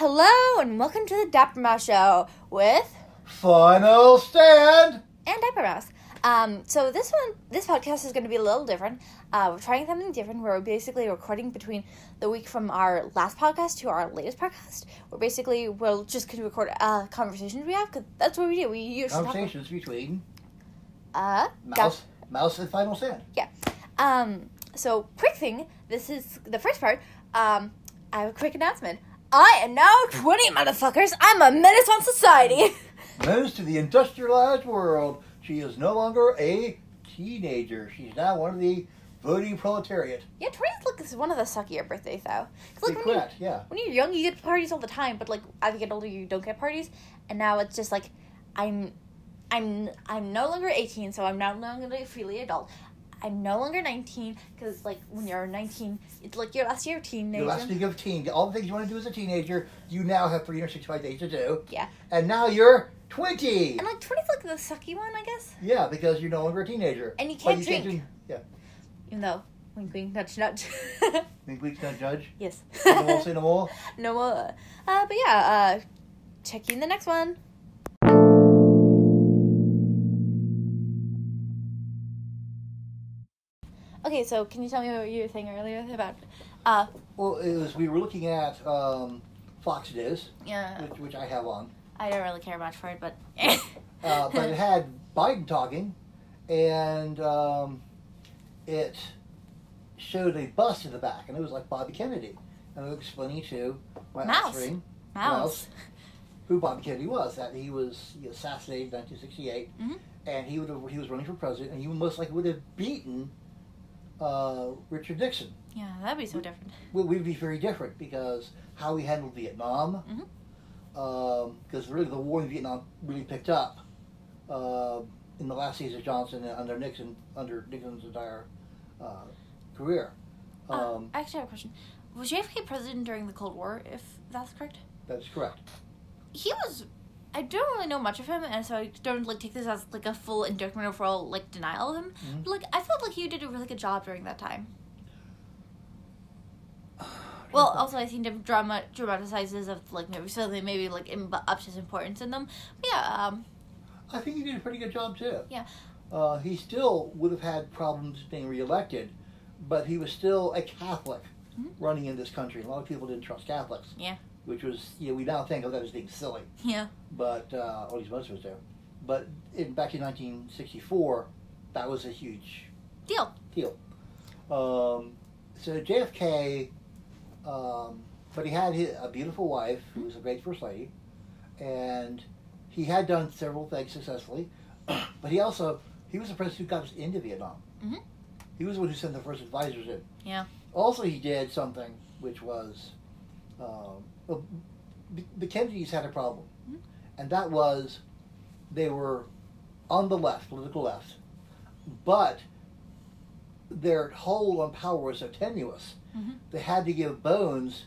Hello and welcome to the Dapper Mouse Show with Final stand. and Dapper Mouse. Um, so this one, this podcast is going to be a little different. Uh, we're trying something different. We're basically recording between the week from our last podcast to our latest podcast. We're basically we'll just gonna record uh, conversations we have because that's what we do. We usually talk about, Conversations between uh mouse, mouse, and final stand. Yeah. Um, so quick thing. This is the first part. Um, I have a quick announcement. I am now 20, motherfuckers. I'm a menace on society. Moves to the industrialized world. She is no longer a teenager. She's now one of the voting proletariat. yeah, 20 is like is one of the suckier birthdays though. 'Cause, like when you, yeah. When you're young, you get parties all the time, but like as you get older, you don't get parties. And now it's just like I'm, I'm, I'm no longer 18, so I'm now no longer a freely adult. I'm no longer 19 because like when you're 19, it's like your last year of teenager. The last week of teen, all the things you want to do as a teenager, you now have 365 days to do. Yeah. And now you're 20. and like 20 is like the sucky one, I guess. Yeah, because you're no longer a teenager. And you can't drink. do- yeah. Even though wink, wink, nudge, nudge. Think we can judge. yes. No more, say no more. no more. Uh, but yeah. Uh, check you in the next one. Okay, so can you tell me what you were saying earlier about? Uh, Well, it was, we were looking at um, Fox News, yeah, which, which I have on. I don't really care much for it, but Uh, but it had Biden talking, and um, it showed a bust in the back, and it was like Bobby Kennedy. And it was explaining to my Mouse. offspring mouse. who Bobby Kennedy was. That he was he assassinated in 1968, Mhm. and he would have, he was running for president, and he most likely would have beaten uh, Richard Nixon. Yeah, that'd be so different. we we'd be very different because how we handled Vietnam, because really the war in Vietnam really picked up uh, in the last days of Johnson and under Nixon, under Nixon's entire uh, career. Uh, Um, I actually have a question. Was JFK president during the Cold War? If that's correct, that is correct. he was. I don't really know much of him, and so I don't like take this as like a full indictment or full like denial of him. Mhm. But like I felt like he did a really good job during that time. Well, also I think the drama dramatizes of like maybe so they maybe like Im- up his importance in them. But yeah, um, I think he did a pretty good job too. Yeah. Uh, he still would have had problems being reelected, but he was still a Catholic Mhm. running in this country. A lot of people didn't trust Catholics. Yeah. Which was, you know, we now think of that as being silly. yeah, but uh, at least most of us do. But in, back in 1964, that was a huge deal. deal. Um, so JFK, um, but he had his, a beautiful wife who was a great first lady, and he had done several things successfully. but he also he was the president who got us into Vietnam. Mhm. He was the one who sent the first advisors in. Yeah. Also, he did something which was, um, well, the- Kennedys had a problem, Mhm. and that was they were on the left, political left, but their hold on power was so tenuous. Mhm. They had to give bones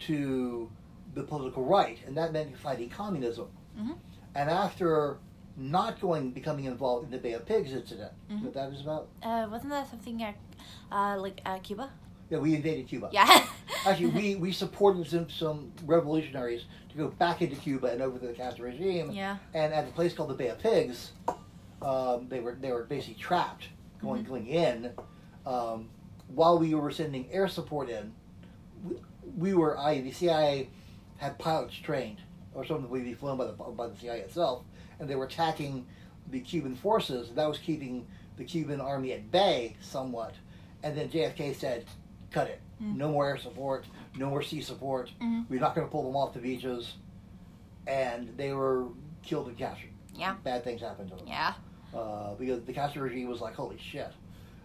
to the political right, and that meant fighting communism. Mhm. And after not going, becoming involved in the Bay of Pigs incident, Mhm. what that is about? Uh, wasn't that something at, uh, like uh, Cuba? Yeah, we invaded Cuba. Yeah. Actually, we, we supported some, some revolutionaries to go back into Cuba and over the Castro regime. yeah. And at a place called the Bay of Pigs, um, they were they were basically trapped going Mhm. going in. Um, while we were sending air support in, we, we were I the CIA had pilots trained, or some would be flown by the by the CIA itself, and they were attacking the Cuban forces. That was keeping the Cuban army at bay somewhat. And then JFK said, "Cut it. Mm. No more air support. No more sea support. Mhm. We're not going to pull them off the beaches." And they were killed and captured. Yeah. Bad things happened to them. Yeah. Uh, because the Castro regime was like, "Holy shit."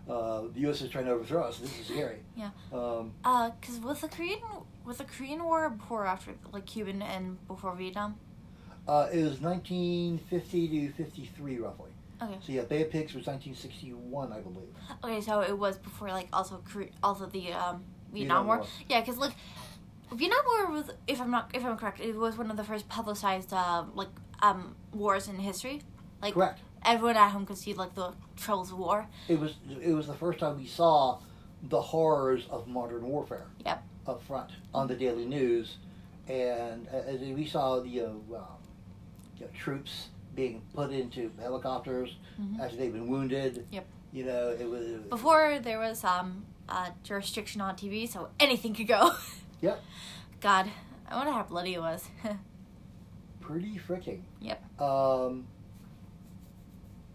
Uh, the U.S. is trying to overthrow us. This is scary. Yeah. Um, Uh, cause was the Korean was the Korean War before after like Cuban and before Vietnam? uh, it was 1950 to 53, roughly. Okay. So yeah, Bay of Pigs was 1961, I believe. Okay, so it was before like also also the um, Vietnam, Vietnam War. War. Yeah, because like Vietnam War was, if I'm not if I'm correct, it was one of the first publicized uh, like um, wars in history. Like Correct. everyone at home could see like the troubles of war. It was it was the first time we saw the horrors of modern warfare. Yep. Up front on the daily news, and uh, we saw the uh, um, you know, troops being put into helicopters Mhm. after they've been wounded. Yep. You know, it was Before there was um a jurisdiction on TV, so anything could go. Yep. God, I wonder how bloody it was. pretty freaking. Yep. Um,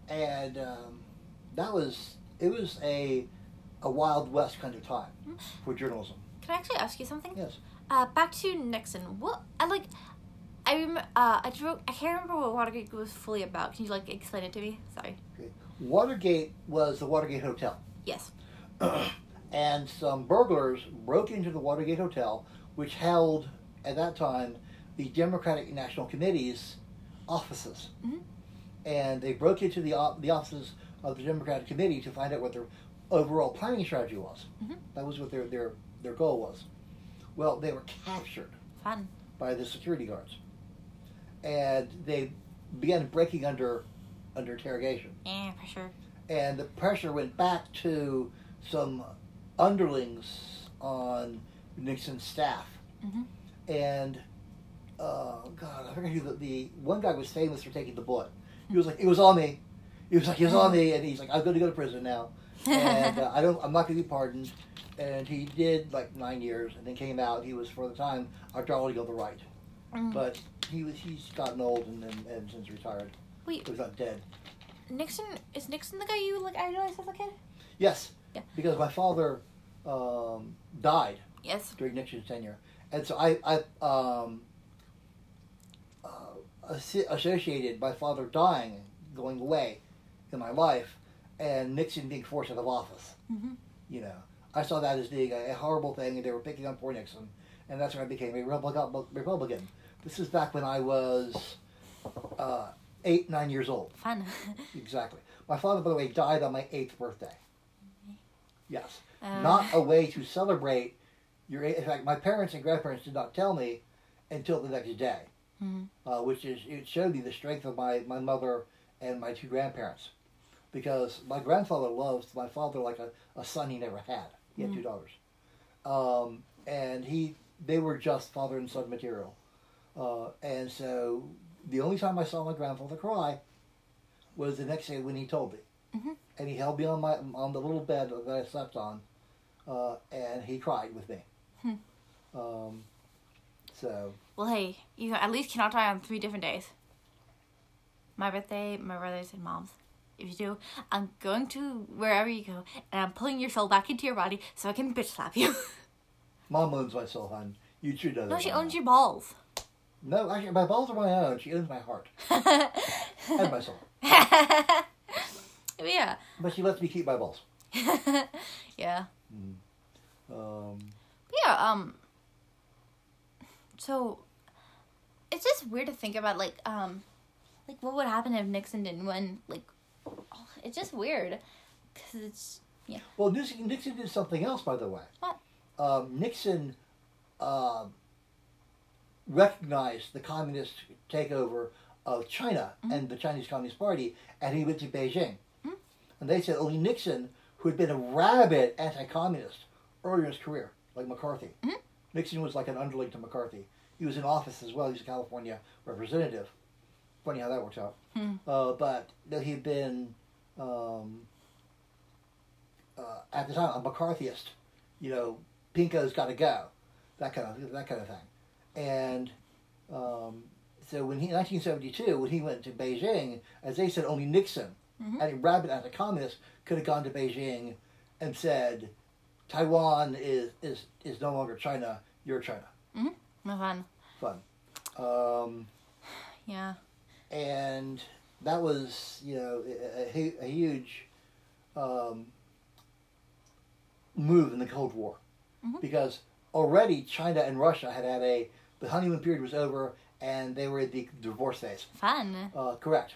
and um, that was it was a a wild west kind of time Mhm. for journalism. Can I actually ask you something? Yes. Uh, back to Nixon. What I like. I rem- uh, I drew. I can't remember what Watergate was fully about. Can you like explain it to me? Sorry. Watergate was the Watergate Hotel. Yes. and some burglars broke into the Watergate Hotel, which held at that time the Democratic National Committee's offices. Mhm. And they broke into the o- the offices of the Democratic Committee to find out what their overall planning strategy was. Mhm. That was what their, their their goal was. Well, they were captured Fun. by the security guards, and they began breaking under under interrogation Yeah, for sure. and the pressure went back to some underlings on Nixon's staff. Mhm. And uh, God, I forget who the, the one guy was famous for taking the bullet. He was like, "It was on me." He was like, "It was on me," and he's like, "I'm going to go to prison now, and uh, I don't, I'm not going to be pardoned." And he did like nine years, and then came out. He was for the time our darling of the right, Mm. but he was he's gotten old and, and, and since retired. Wait, He's not dead. Nixon is Nixon the guy you like idolized as a kid? Yes. Yeah. Because my father um, died Yes. during Nixon's tenure, and so I, I um, uh, associated my father dying, going away in my life, and Nixon being forced out of office. Mhm. You know, I saw that as being a, a horrible thing, and they were picking on poor Nixon, and that's when I became a Republican. This is back when I was uh, eight, nine years old. Fun. Exactly. My father, by the way, died on my eighth birthday. Yes. Uh, Not a way to celebrate your. In fact, my parents and grandparents did not tell me until the next day, Mhm. uh, which is it showed me the strength of my my mother and my two grandparents, because my grandfather loved my father like a, a son he never had. He had two daughters, um, and he they were just father and son material, uh, and so the only time I saw my grandfather cry was the next day when he told me Mhm. and he held me on my on the little bed that I slept on, uh, and he cried with me. Hmm. Um, so Well, hey, you at least cannot die on three different days. My birthday, my brother's, and mom's. If you do, I'm going to wherever you go, and I'm pulling your soul back into your body so I can bitch slap you. mom owns my soul, hon. You know that. no, she owns your balls. No, actually, my balls are my own. She owns my heart and my soul, yeah. but she lets me keep my balls. yeah. Um, Yeah, um so it's just weird to think about like um like what would happen if Nixon didn't win like oh, it's just weird cuz it's yeah. well, Nixon, Nixon did something else, by the way. What? Um, Nixon um recognized the communist takeover of China Mm-hmm. and the Chinese Communist Party, and he went to Beijing. Mhm. And they said only Nixon, who had been a rabid anti-communist earlier in his career, like McCarthy. Mhm. Nixon was like an underling to McCarthy. He was in office as well. He was a California representative. Funny how that works out. Hmm. Uh, but that he'd been um, uh, at the time a McCarthyist. You know, Pinko's got to go. That kind of that kind of thing. And um, so when he, in 1972, when he went to Beijing, as they said, only Nixon, Mhm. and a rabid anti-communist, could have gone to Beijing and said, Taiwan is, is, is no longer China, you're China. no fun. Fun. Um, Yeah. and that was, you know, a, a, a huge um, move in the Cold War. Mhm. Because already China and Russia had had a, the honeymoon period was over, and they were in the divorce phase. Fun. Uh, correct.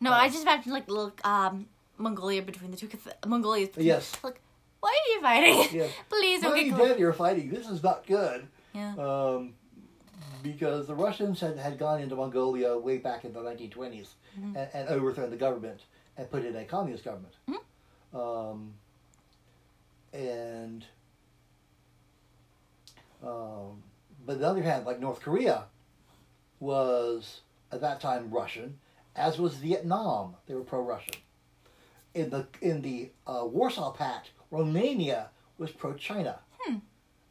No, Uh, I just imagined like little um Mongolia between the two cause Mongolia between, Yes. like why are you fighting? Yeah. Please don't Why are get you close. dead? You're fighting. This is not good. Yeah. Um, because the Russians had, had gone into Mongolia way back in the 1920s Mhm. and, and overthrown the government and put in a communist government. Hmm. Um, and um, but on the other hand, like North Korea was at that time Russian, as was Vietnam. They were pro-Russian. In the in the uh, Warsaw Pact, Romania was pro-China, Hmm.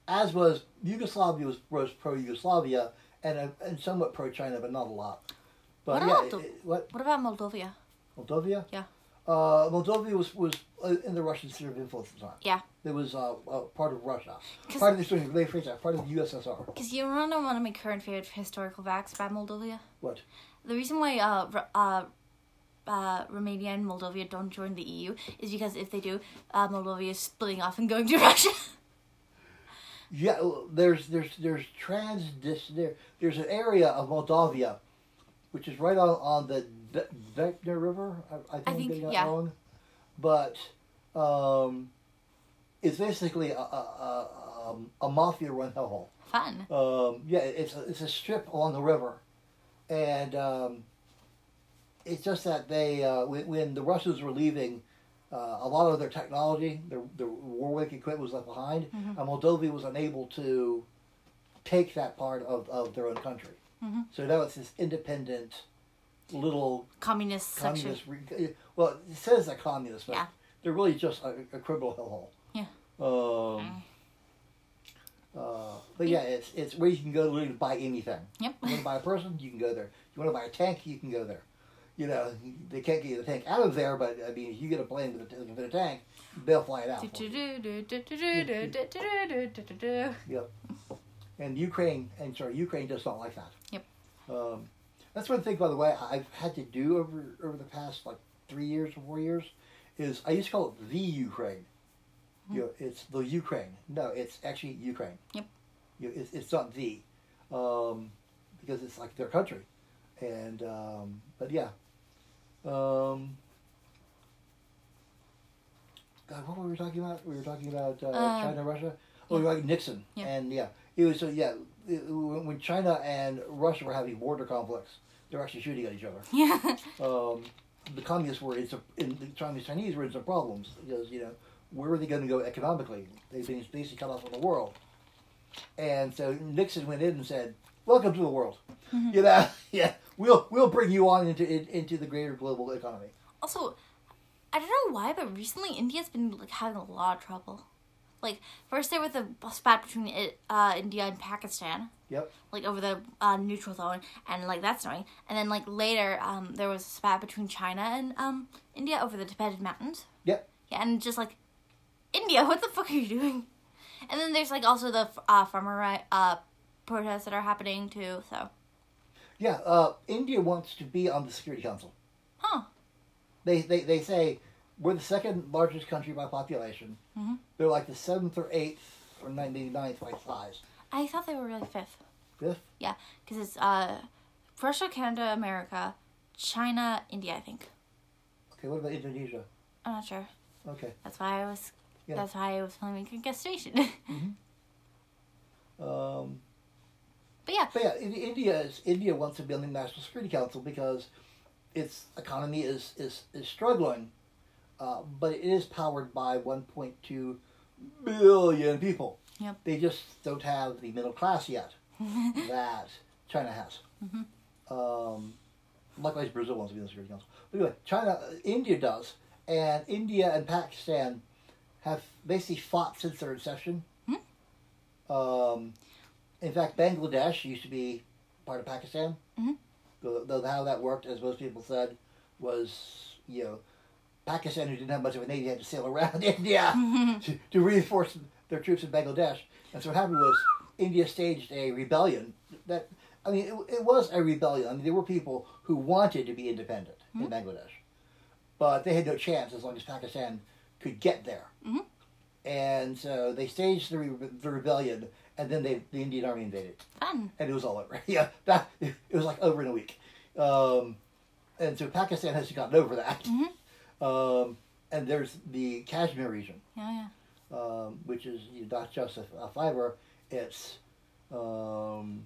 as was Yugoslavia was, was pro-Yugoslavia and uh, and somewhat pro-China, but not a lot. But What yeah, about the- it- what What about Moldova? Moldova? Yeah. Uh, Moldova was was in the Russian sphere of influence at the time. Yeah. It was uh, uh, part of Russia, part of the sorry, let me rephrase that, part of the USSR. Because you want to know one of my current favorite historical facts about Moldova? What? The reason why uh, uh, uh, Romania and Moldova don't join the EU is because if they do, uh, Moldova is splitting off and going to Russia. Yeah, there's there's there's trans there there's an area of Moldavia, which is right on on the Ve- Vecna River. I, I think, I'm think, yeah. wrong, but um, it's basically a a, a, um, a mafia run hellhole. Fun. Um, yeah, it's a, it's a strip along the river, and um, it's just that they uh, when, when the Russians were leaving, uh, a lot of their technology, their their Warwick equipment was left behind, Mhm. and Moldova was unable to take that part of, of their own country. Mhm. So now it's this independent little Communist section. communist. Re- well, it says a communist, but Yeah. they're really just a, a criminal hellhole. Yeah. Um, uh, but yeah, it's it's where you can go to buy anything. Yep. You want to buy a person, you can go there. You want to buy a tank, you can go there. You know, they can't get the tank out of there, but I mean, if you get a plane with a, with a tank, they'll fly it out. Yep. And Ukraine, and sorry, Ukraine does not like that. Yep. Um, that's one thing, by the way, I've had to do over over the past like three years or four years, is I used to call it the Ukraine. You know, it's the Ukraine. No, it's actually Ukraine. Yep. You know, it's, it's not the, um, because it's like their country, and um, but yeah. Um, God, what were we talking about? We were talking about uh, Uh, China, Russia. Oh, like Nixon, Yeah. and yeah, it was so yeah. It, when when China and Russia were having border conflicts, they were actually shooting at each other. Yeah. Um, the communists were in some, in the Chinese Chinese were some problems because you know where were they going to go economically? They've been basically cut off from the world, and so Nixon went in and said, "Welcome to the world." Mhm. You know, yeah, we'll we'll bring you on into in, into the greater global economy. Also, I don't know why, but recently India's been like having a lot of trouble. Like first there was a spat between it, uh, India and Pakistan, Yep. like over the uh, neutral zone, and like that's annoying. And then like later, um, there was a spat between China and um India over the Tibetan mountains. Yep. Yeah, and just like India, what the fuck are you doing? And then there's like also the uh, farmer right uh protests that are happening too. So, Yeah. Uh, India wants to be on the Security Council. huh? They they, they say we're the second largest country by population. Mhm. They're like the seventh or eighth or maybe ninth by size. I thought they were really fifth. Fifth. Yeah, because it's uh, Russia, Canada, America, China, India. I think. Okay. What about Indonesia? I'm not sure. Okay. That's why I was. Yeah. That's why I was making a guesstimation. Um, but yeah, but yeah, in- India is India wants to be on the National Security Council because its economy is is, is struggling, uh, but it is powered by 1.2 billion people. Yep. They just don't have the middle class yet that China has. Mhm. Um, likewise, Brazil wants to be in the Security Council. But anyway, China, India does, and India and Pakistan have basically fought since their inception. Um, in fact, Bangladesh used to be part of Pakistan. Mhm. Though, though how that worked, as most people said, was you know Pakistan, who didn't have much of a navy, had to sail around India to, to reinforce their troops in Bangladesh. And so what happened was India staged a rebellion. That I mean, it, it was a rebellion. I mean, there were people who wanted to be independent in Bangladesh, but they had no chance as long as Pakistan could get there. Mhm. And so they staged the, re- the rebellion, and then they, the Indian army invaded fun. and it was all over. Yeah, that it was like over in a week. Um, and so Pakistan has gotten over that. Mhm. Um, and there's the Kashmir region, Yeah, yeah. Um, which is not just a, a fiber; it's um,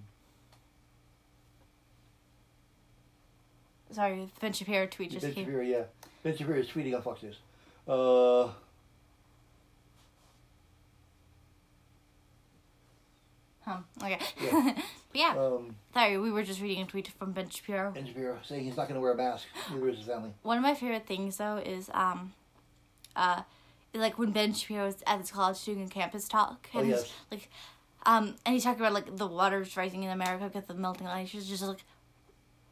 Sorry, Ben Shapiro tweet just Ben came. Shapiro. Yeah, Ben Shapiro is tweeting on Fox News. Uh, okay. Yeah. but yeah, Um, sorry, we were just reading a tweet from Ben Shapiro. Ben Shapiro saying he's not going to wear a mask. Neither is his family. One of my favorite things though is um, uh, like when Ben Shapiro was at his college doing a campus talk. Oh, and he's, yes. Like, um, and he's talking about like the water's rising in America because of melting ice. He's just like,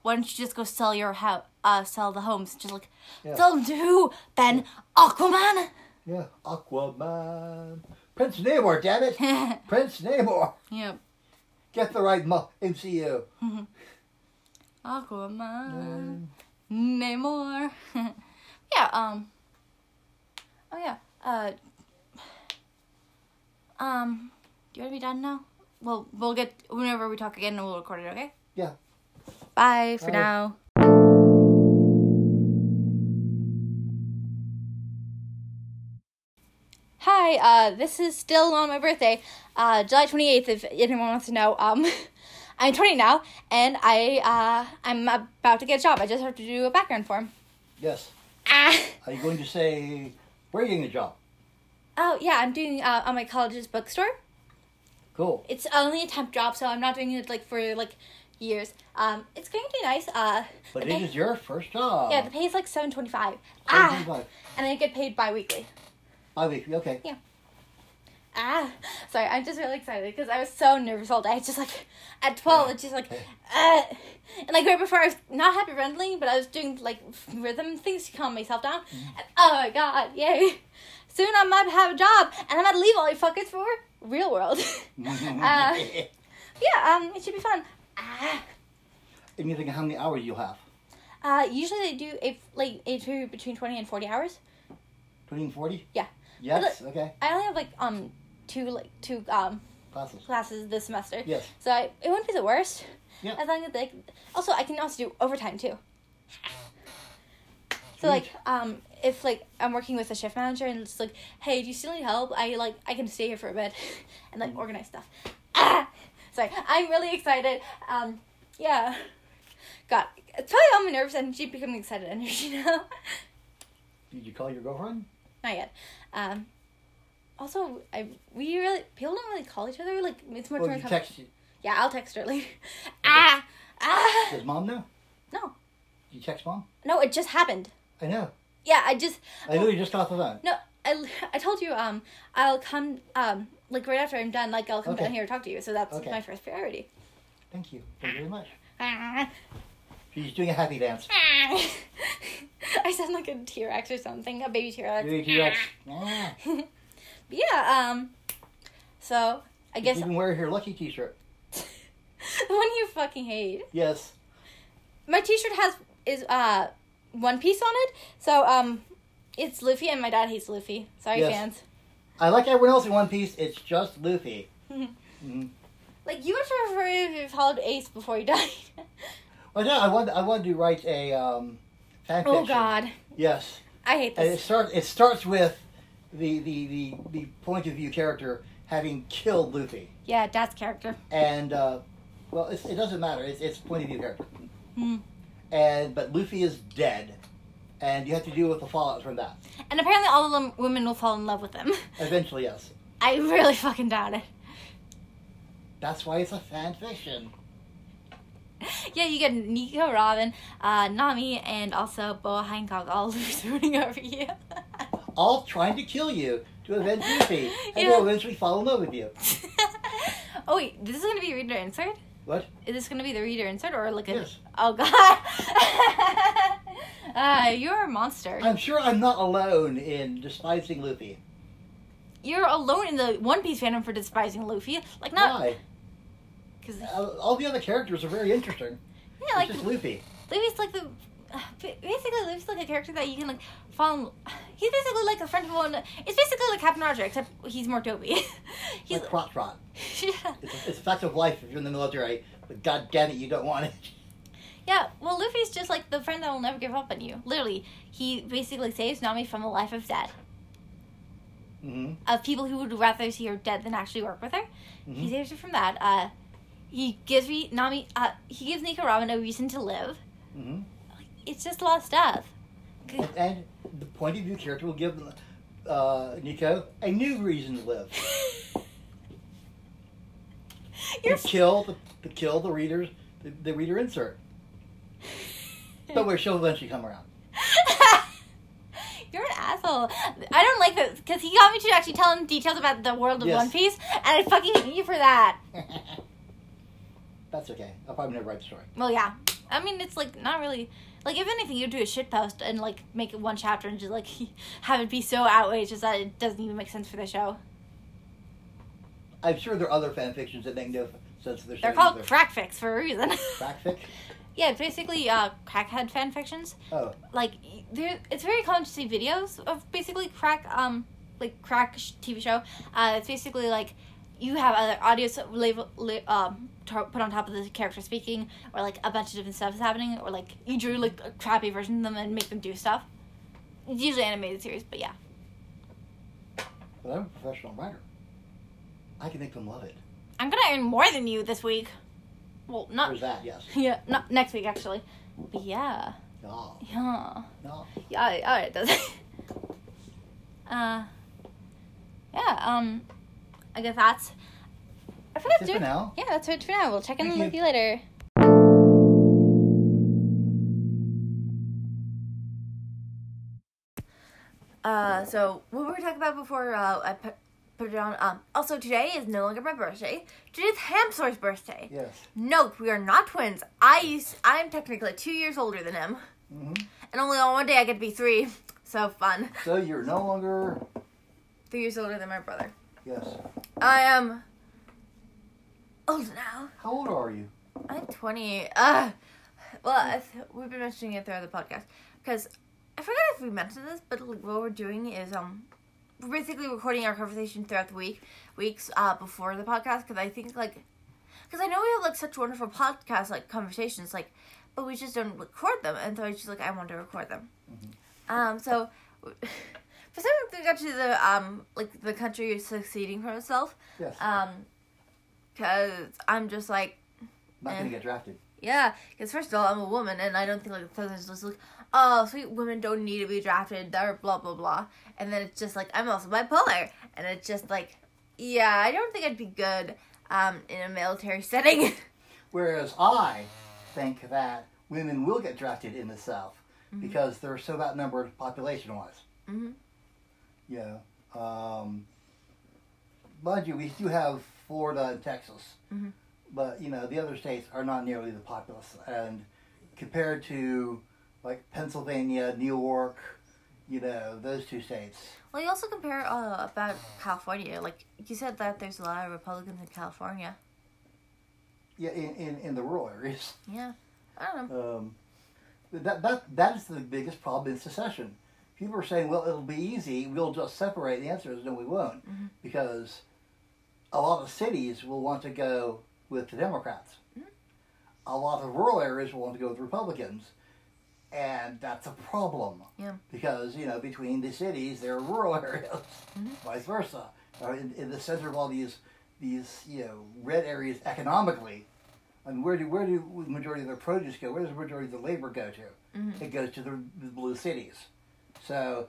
why don't you just go sell your house, uh, sell the homes? Just like, Yeah. sell them to who? Ben Aquaman. Yeah, Aquaman. Prince Namor, damn it! Prince Namor. yep. Get the right mo- MCU. Aquaman. Namor. yeah, um. Oh, yeah. Uh. Um. Do you want to be done now? Well, we'll get. Whenever we talk again, we'll record it, okay? Yeah. Bye for Bye. now. Hi, uh, this is still on my birthday, uh, July 28th, if anyone wants to know. Um, I'm 20 now, and I, uh, I'm about to get a job. I just have to do a background form. Yes. Ah! Are you going to say where are you getting the job? Oh, yeah, I'm doing, uh, on my college's bookstore. Cool. It's only a temp job, so I'm not doing it, like, for, like, years. Um, it's going to be nice. Uh, But it pay- is your first job. yeah, the pay is, like, 725 Ah! And I get paid bi-weekly. Bi-weekly, okay. Ah, sorry, I'm just really excited because I was so nervous all day. It's just like at twelve, it's just like, uh, and like right before I was not happy randomly, but I was doing like rhythm things to calm myself down. And, oh my god, yay! Soon I might have a job, and I'm gonna leave all you fuckers for real world. uh, yeah, um, it should be fun. Ah, and you think how many hours you'll have? uh, usually they do a like a two between twenty and forty hours. 20 and 40? Yeah. Yes, okay. I only have like um two like two um Classes. classes this semester. Yes. So I, it wouldn't be the worst. Yeah. As long as like, also I can also do overtime too. So like, um, if like I'm working with a shift manager and it's like, hey, do you still need help? I like I can stay here for a bit, and like organize stuff. Ah, sorry, I'm really excited. Um, yeah, God, it's probably all my nerves and she becoming excited energy now. Did you call your girlfriend? Not yet. Um, also, I we really people don't really call each other like it's more. Well, to you text. Yeah, I'll text her later. ah, ah. Does mom know? No, You text mom? no, it just happened. I know. Yeah, I just I literally just got off the phone. no. I, I told you um I'll come um like right after I'm done like I'll come Okay. down here to talk to you. So that's Okay. my first priority. Thank you. Thank you very much. Ah, She's doing a happy dance. ah. I sound like a T Rex or something, a baby T Rex. Baby T-Rex. Ah. yeah. Um. So I guess You can wear your lucky t-shirt. the one you fucking hate. Yes. My T-shirt has is uh One Piece on it. So um, it's Luffy and my dad hates Luffy. Sorry, Yes. fans. I like everyone else in One Piece. It's just Luffy. Mhm. Like you would prefer if you followed Ace before he died. Well, yeah, I wanted, I wanted to write a um, fan oh fiction. God, Yes. I hate And it this. starts. It starts with the, the, the, the point of view character having killed Luffy, Yeah, dad's character. and uh, well, it doesn't matter. It's, it's point of view character, Hmm. and but Luffy is dead, and you have to deal with the fallout from that. And apparently, all of them women will fall in love with him. Eventually, yes. I really fucking doubt it. That's why it's a fan fiction. Yeah, you get Nico, Robin, uh, Nami, and also Boa Hancock all rooting over you. All trying to kill you to avenge Luffy, and Yeah. they'll eventually fall in love with you. oh wait, this is gonna be reader insert. What? Is this gonna be the reader insert or like a? Yes. Oh god. uh, you're a monster. I'm sure I'm not alone in despising Luffy. You're alone in the One Piece fandom for despising Luffy. Like not Why? because Uh, All the other characters are very interesting. yeah, like it's just Luffy. Luffy's like the basically Luffy's like a character that you can like fall. In, he's basically like a friend of one. It's basically like Captain Roger, except he's more dopey. he's like Crot Trot. yeah. It's, it's a fact of life if you're in the military, but god damn it, you don't want it. yeah. Well, Luffy's just like the friend that will never give up on you. Literally, he basically saves Nami from a life of debt hmm of people who would rather see her dead than actually work with her. He hmm saves her from that. Uh, he gives me Nami. Uh, he gives Nico Robin a reason to live. hmm It's just a lot of stuff. And the point of view character will give uh, Nico a new reason to live. You're to kill the to kill the readers the, the reader insert. But where she'll eventually come around. You're an asshole. I don't like this because he got me to actually tell him details about the world of Yes. One Piece, and I fucking hate you for that. That's okay. I'll probably never write the story. Well, yeah. I mean, it's like not really. Like, if anything, you do a shit post and like make it one chapter and just like have it be so outrageous that it doesn't even make sense for the show. I'm sure there are other fan fictions that make no sense for the show. They're called either. crack fics for a reason. Crackfic? yeah, basically uh, crackhead fan fictions. Oh, Like, there, it's very common to see videos of basically crack, um, like crack sh- TV show. Uh, it's basically like you have other audio label, li- um, put on top of the character speaking, or like a bunch of different stuff is happening, or like you drew like a crappy version of them and make them do stuff. It's usually animated series, but yeah. but I'm a professional writer. I can make them love it. I'm gonna earn more than you this week. Well, not There's that, yes. yeah, not next week actually. But yeah, No, yeah, no. yeah. All right, does it? Uh, yeah. Um, I guess that's. I forgot That's it to. for now. Yeah, that's it for now. We'll check in Thank with you. you later. Uh, so what were we talking about before uh, I put, put it on? Um, also today is no longer my birthday. Today's Hamsor's birthday. Yes. Note, we are not twins. I used, I'm technically two years older than him, hmm and only on one day I get to be three. So fun. So you're no longer. Three years older than my brother. Yes. I am old now. How old are you? I'm 20. Uh, well, I th- we've been mentioning it throughout the podcast because I forgot if we mentioned this, but like, what we're doing is um, we're basically recording our conversation throughout the week, weeks uh before the podcast because I think like, because I know we have like such wonderful podcast like conversations like, but we just don't record them, and so I just like I want to record them. Um, so. For some reason, the um like the country succeeding from itself. Yes. Um, cause I'm just like Not gonna eh. get drafted. yeah, because first of all, I'm a woman, and I don't think like the president's just like, oh, sweet women don't need to be drafted, They're blah blah blah. And then it's just like I'm also bipolar, and it's just like, yeah, I don't think I'd be good um in a military setting. Whereas I think that women will get drafted in the South Mm-hmm. because they're so outnumbered population wise. Mhm. Yeah. Um, mind you, we do have Florida and Texas, Mhm. but you know the other states are not nearly the populous. And compared to like Pennsylvania, New York, you know those two states. well, you also compare uh about California, like you said that there's a lot of Republicans in California. Yeah, in, in, in the rural areas. Yeah, I don't know. Um, that that that is the biggest problem in secession. People are saying, "Well, it'll be easy. We'll just separate." The answer is no, we won't, Mhm. because a lot of cities will want to go with the Democrats. Mhm. A lot of rural areas will want to go with Republicans, and that's a problem. Yeah. Because you know, between the cities, there are rural areas, Mhm. vice versa. In, in the center of all these these you know red areas economically. I mean, where do where do the majority of their produce go? Where does the majority of the labor go to? Mhm. It goes to the, the blue cities. So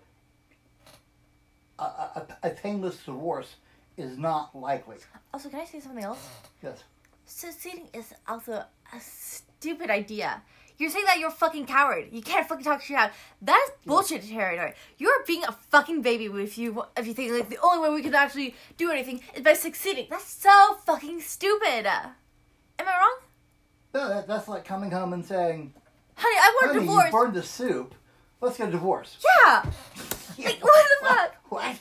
a, a, a painless divorce is not likely. Also, can I say something else? Yes. Succeeding is also a stupid idea. You're saying that you're a fucking coward. You can't fucking talk shit out. That is bullshit territory. You're being a fucking baby if you if you think like the only way we can actually do anything is by succeeding. That's so fucking stupid. Am I wrong? No, that, that's like coming home and saying, Honey, I want a "Honey, divorce. you burned the soup. Let's get a divorce." yeah. Like, what the fuck? What?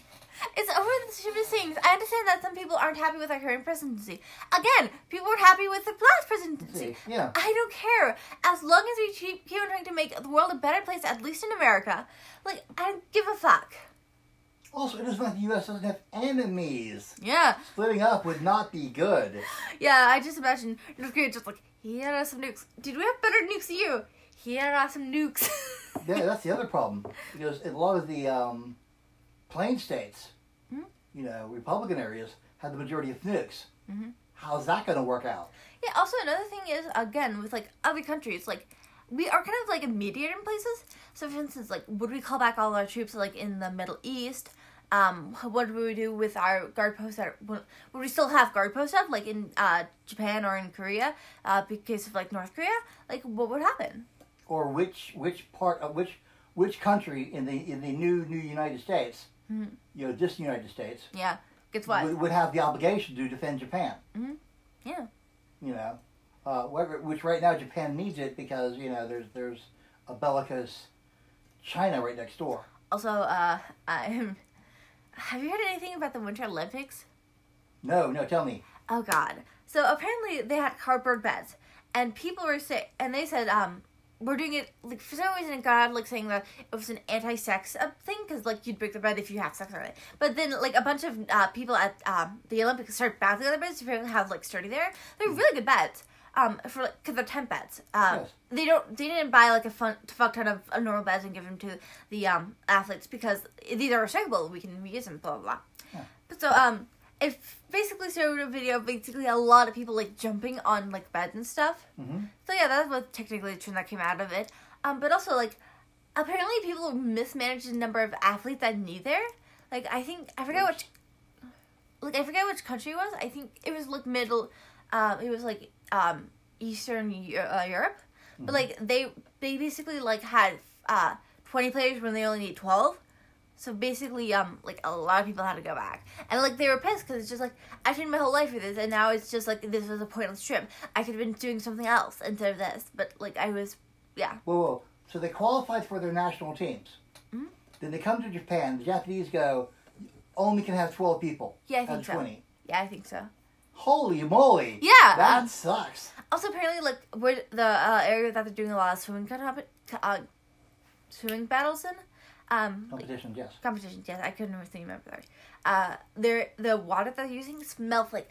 It's over the stupidest things. I understand that some people aren't happy with our current presidency. Again, people were happy with the last presidency. Yeah. I don't care. As long as we keep, keep on trying to make the world a better place, at least in America, like, I don't give a fuck. Also, it doesn't like the U.S. doesn't have enemies. Yeah. Splitting up would not be good. Yeah, I just imagine North Korea just like, he had us some nukes. Did we have better nukes than you? He had us some nukes. Yeah, that's the other problem because a lot of the um, plain states, Hmm? you know, Republican areas have the majority of nukes. Mhm. How's that going to work out? Yeah, also another thing is again with like other countries, like we are kind of like immediate in places. So for instance, like would we call back all our troops like in the Middle East um, what would we do with our guard posts? That would would we still have guard posts up, like in uh, Japan or in Korea, uh, because of like North Korea? Like, what would happen? Or which which part of which which country in the in the new new United States, Mhm. you know, this United States, Yeah, guess what? would, would have the obligation to defend Japan? Mhm. Yeah. You know, uh, whether, which right now Japan needs it because you know there's there's a bellicose China right next door. Also, uh, I'm. Have you heard anything about the Winter Olympics? No, no, tell me. Oh God! So apparently they had cardboard beds, and people were sick, and they said, um, we're doing it like for some reason. God like saying that it was an anti-sex uh, thing because like you'd break the bed if you have sex on it. But then like a bunch of uh, people at um, the Olympics start bouncing on the beds be able have like sturdy there. They're really good beds. Um, for like, cause they're tent beds. Um, they don't, they didn't buy like a fun, fuck ton of uh, normal beds and give them to the um athletes because these are recyclable. We can reuse them. Blah blah blah. Yeah. But so um, it basically started a video of basically a lot of people like jumping on like beds and stuff. hmm So yeah, that was technically the trend that came out of it. Um, but also like apparently people mismanaged the number of athletes that need there. Like I think I forget which, like I forget which country it was. I think it was like middle. Um, it was like um Eastern uh, Europe, but like they they basically like had uh twenty players when they only need twelve. So basically, um, like a lot of people had to go back, and like they were pissed because it's just like I trained my whole life for this, and now it's just like this was a pointless trip. I could have been doing something else instead of this, but like I was, yeah, Whoa, whoa. So they qualified for their national teams. Mhm. Then they come to Japan. The Japanese go, only can have twelve people. Yeah, I think so. Twenty. yeah, I think so. Holy moly! Yeah, that um, sucks. Also, apparently, like where the uh, area that they're doing a lot of swimming compet- uh, swimming battles in, um, Competition, yes. competitions. Yes, I couldn't remember that. Uh, they're the water they're using smells like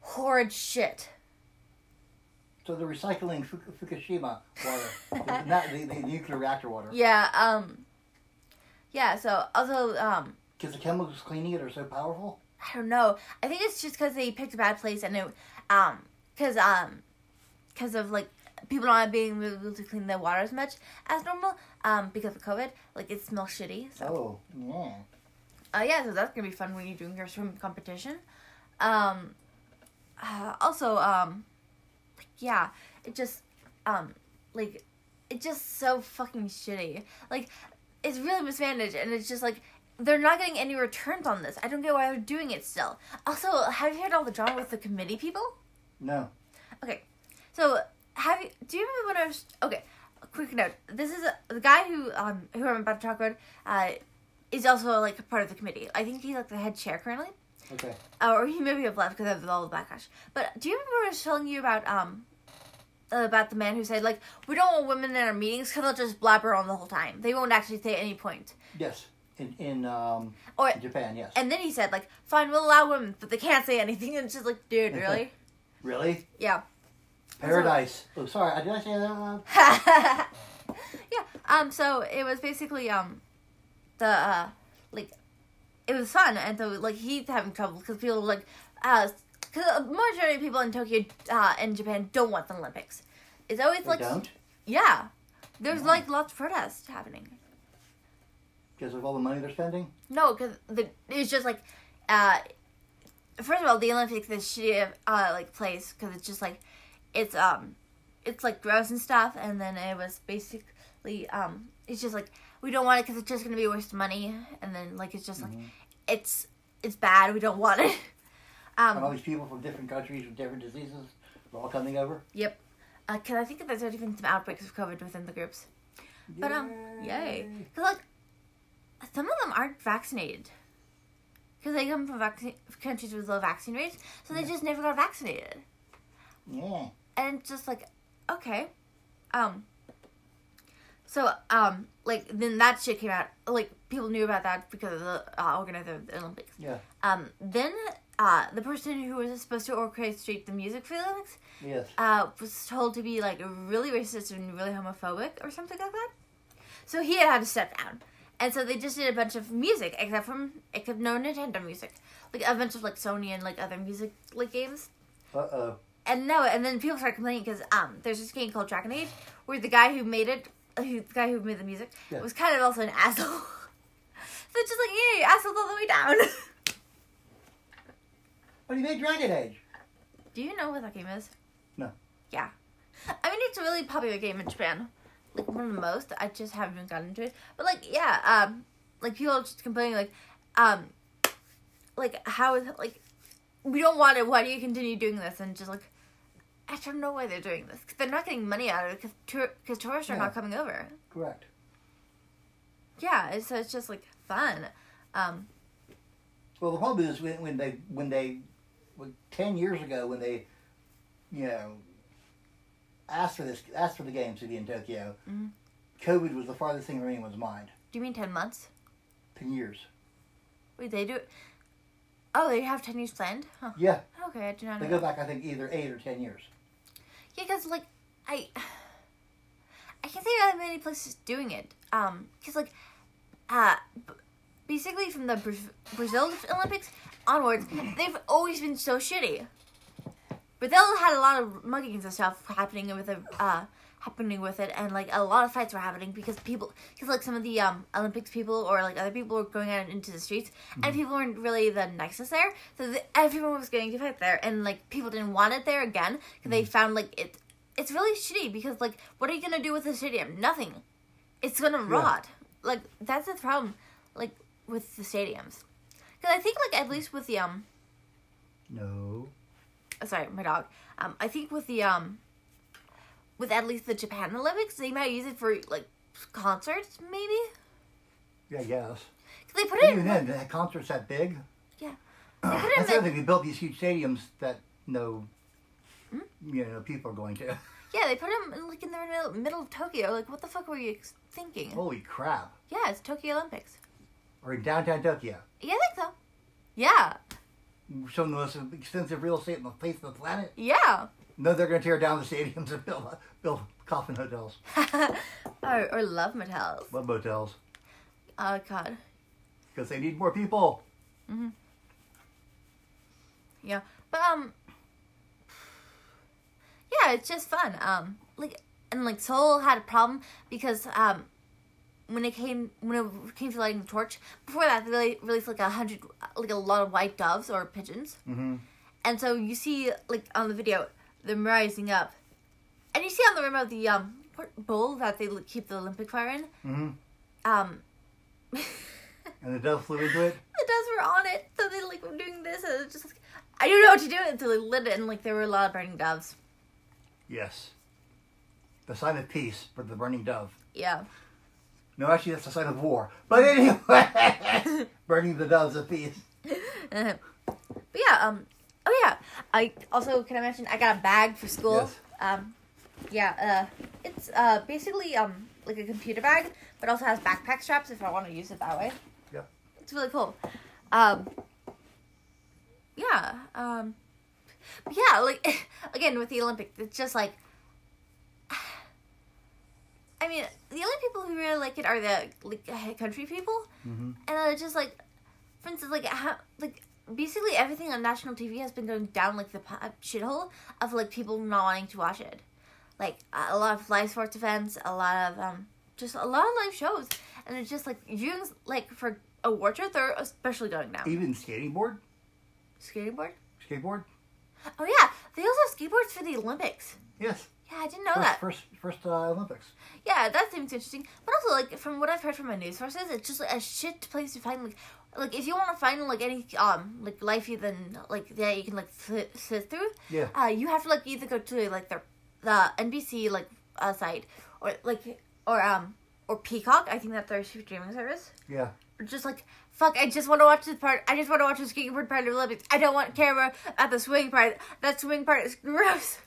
horrid shit. So they're recycling Fuku- Fukushima water, not the, the nuclear reactor water. Yeah. Um. Yeah. So also, um, Because the chemicals cleaning it are so powerful. I don't know. I think it's just because they picked a bad place and it, um, because um, because of like people aren't being able to clean their water as much as normal, um, because of COVID. Like it smells shitty. So. Oh, yeah. Uh, yeah, so that's gonna be fun when you're doing your swim competition. Um, uh, also, um, yeah, it just, um, like, it's just so fucking shitty. Like, it's really mismanaged, and it's just like they're not getting any returns on this. I don't get why they're doing it still. Also, have you heard all the drama with the committee people? No. Okay, so have you? Do you remember when I was? Okay, quick note. This is a, the guy who um who I'm about to talk about. Uh, is also like a part of the committee. I think he's like the head chair currently, Okay. uh, or he maybe have left because of all the backlash. But do you remember I was telling you about um about the man who said like we don't want women in our meetings because they'll just blabber on the whole time. They won't actually say any point. Yes. In in um Or in Japan, yes. and then he said like fine we'll allow women but they can't say anything. And it's just like dude really really? yeah. Paradise. Oh, sorry. I did I say that? loud? yeah. Um. So it was basically um, the uh, like, it was fun, and so like he's having trouble because people like uh, because a majority of people in Tokyo uh in Japan don't want the Olympics. It's always They like don't yeah, there's Wow. like lots of protests happening. because of all the money they're spending. No, because the it's just like uh, first of all, the Olympics is shitty uh like place because it's just like it's um it's like gross and stuff, and then it was basically um it's just like we don't want it because it's just gonna be a waste of money, and then like it's just like Mhm. it's it's bad. We don't want it. And all Um, these people from different countries with different diseases are all coming over. yep. Because I think that there's already been some outbreaks of COVID within the groups. But, um, yay. Because like some of them aren't vaccinated. Because they come from vaccine countries with low vaccine rates, so they Yeah. just never got vaccinated. Yeah. And it's just like okay um so um like then that shit came out like people knew about that because of the uh, organizer of the olympics Yeah. um then uh the person who was supposed to orchestrate the music for the olympics Yes. uh was told to be like really racist and really homophobic or something like that so he had to step down and so they just did a bunch of music except from except no nintendo music like a bunch of like sony and like other music like games Uh oh. And no, and then people start complaining because um, there's this game called Dragon Age where the guy who made it, who the guy who made the music, Yeah. was kind of also an asshole. So it's just like, yeah, assholes all the way down. But he made Dragon Age. Do you know what that game is? No. Yeah. I mean, it's a really popular game in Japan. Like, one of the most. I just haven't gotten into it. But, like, yeah, um, like, people are just complaining, like, um, like, how is, like, we don't want it. Why do you continue doing this? And just, like, I don't know why they're doing this. Cause they're not getting money out of it because tour- cause tourists are Yeah. not coming over. Correct. Yeah, it's, so it's just, like, fun. Um, Well, the problem is when, when they when they when, ten years ago when they, you know, asked for this asked for the games to be in Tokyo, Mhm. COVID was the farthest thing from anyone's mind. do you mean 10 months? Ten years. Wait, they do it? Oh, they have 10 years planned? Huh. Yeah, Okay, I do not they know. go back I think either eight or ten years. Yeah, because like I, I can't think of many places doing it. Um, because like, uh, basically from the Bra- Brazil Olympics onwards, they've always been so shitty. Brazil had a lot of muggings and stuff happening with the uh happening with it, and like a lot of fights were happening because people, because like some of the um Olympics people or like other people were going out into the streets, and people weren't really the nicest there, so the, everyone was getting to fight there, and like people didn't want it there again because they found like it. It's really shitty because like what are you gonna do with the stadium? Nothing. It's gonna rot. Like that's the problem. Like with the stadiums, because I think like at least with the um No. uh, sorry, my dog. Um, I think with the um, with at least the Japan Olympics, they might use it for like concerts, maybe. Yeah, I guess. they put it Even in. then, the concerts that big. Yeah. They it That's the other thing. We built these huge stadiums that no, Hmm? you know, people are going to. Yeah, they put them like in the middle, middle of Tokyo. Like, what the fuck were you thinking? Holy crap! Yeah, it's Tokyo Olympics. Or in downtown Tokyo, Yeah, I think so. Yeah, some of the most expensive real estate on the face of the planet. yeah. No, they're going to tear down the stadiums and build build coffin hotels, or, or love motels. love motels, Oh God. because they need more people. Yeah, but um, yeah, it's just fun. Um, like and like Seoul had a problem because um, when it came when it came to lighting the torch, before that they really released like a hundred like a lot of white doves or pigeons, Mm-hmm. and so you see like on the video them rising up, and you see on the rim of the um bowl that they keep the Olympic fire in, Mm-hmm. um. And the dove flew into it. the doves were on it, so they like were doing this, and it was just like I don't know what to do until they lit it, and like there were a lot of burning doves. Yes. The sign of peace for the burning dove. Yeah, No, actually, that's the sign of war. But anyway, burning the doves of peace. but yeah, um, oh yeah, I also can I mention I got a bag for school. Yes. Um, yeah, uh, it's uh basically um like a computer bag, but also has backpack straps if I want to use it that way. Yeah. it's really cool. Um, yeah, um, yeah, like again with the Olympics, it's just like. I mean, the only people who really like it are the like country people, Mm-hmm. and it's just like, for instance, like how like basically everything on national TV has been going down like the shithole of like people not wanting to watch it, like a a lot of live sports events, a lot of um just a lot of live shows, and it's just like viewings like for award shows they're especially going down. Even skating board, Skateboard? skateboard. Oh yeah, they also have skateboards for the Olympics. Yes, Yeah, I didn't know first, that. first, first uh, Olympics. Yeah, that seems interesting. But also, like from what I've heard from my news sources, it's just like, a shit place to find like, like if you want to find like any um like lifey then like yeah you can like sit, sit through. Yeah. Uh, you have to like either go to like the the NBC like uh, site or like or um or Peacock. I think that's their streaming service. Yeah, Or just like fuck, I just want to watch this part. I just want to watch the skateboard part of the Olympics. I don't want camera at the swing part. That swing part is gross.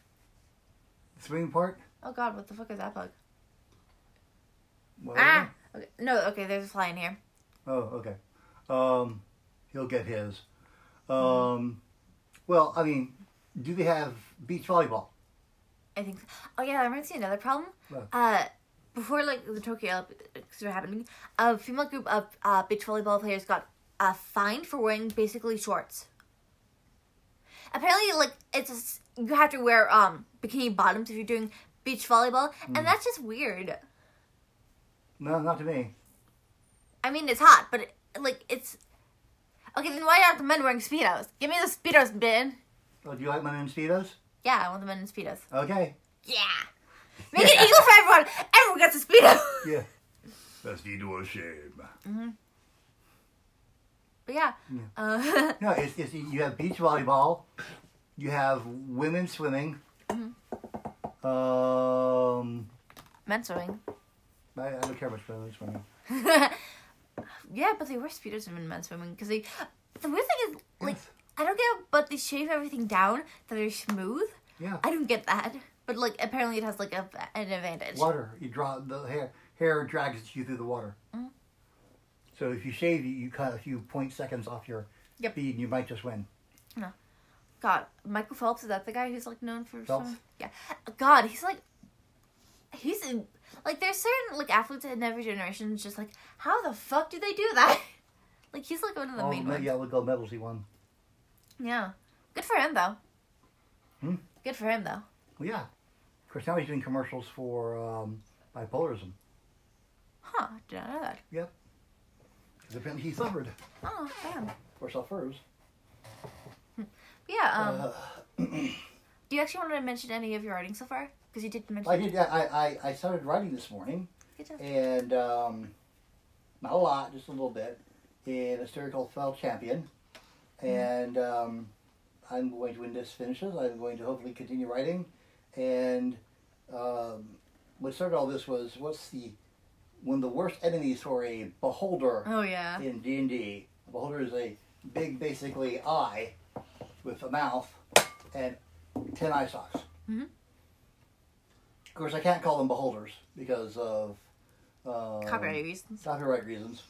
the swing part. Oh god, what the fuck is that bug? What Ah. Okay. No, okay. There's a fly in here. Oh, okay. Um, he'll get his. Um, well, I mean, do they have beach volleyball? I think. Oh yeah, I might see another problem. Uh, before like the Tokyo Olympics were happening, a female group of uh, beach volleyball players got uh, fined for wearing basically shorts. Apparently, like it's a you have to wear um bikini bottoms if you're doing beach volleyball, and that's just weird. No, not to me. I mean, it's hot, but it, like it's. Okay, then why aren't the men wearing speedos? Give me the speedos, Ben. Oh, do you like men in speedos? Yeah, I want the men in speedos. Okay. Yeah. Make it equal for everyone. Everyone gets a speedo. Yeah. That's you do a shame. But yeah. Yeah. Uh, No, it's, it's you have beach volleyball, you have women swimming. Um, men swimming. I, I don't care much about women swimming. yeah, but they wear speedos in men swimming because they. The weird thing is, like, Yes. I don't get, but they shave everything down that they're smooth. Yeah. I don't get that, but like apparently it has like a, an advantage. Water. You draw the hair. Hair drags you through the water. Mhm. So if you shave, you, you cut a few point seconds off your Yep. feed, and you might just win. No. God, Michael Phelps is that the guy who's like known for Phelps? some? Yeah. God, he's like, he's in, like there's certain like athletes in every generation. Just like, how the fuck do they do that? like he's like one of the All main the ones. yellow gold medals he won. Yeah. Good for him though. Hmm? Good for him though. Well, yeah. Of course, now he's doing commercials for um, bipolarism. Huh? Did I know that. Yeah. Because apparently he suffered Oh damn. or suffers. Yeah. Um. Uh, do you actually want to mention any of your writing so far? Because you did mention. I did. I, I, I started writing this morning, Good job. and um, not a lot, just a little bit, in a story called Fell Champion. And um, I'm going to, when this finishes, I'm going to hopefully continue writing. And um, what started all this was what's the one of the worst enemies for a beholder Oh yeah. in D and D. A beholder is a big, basically eye with a mouth and ten eye stalks. Mhm. Of course, I can't call them beholders because of um, Copyright reasons. copyright reasons.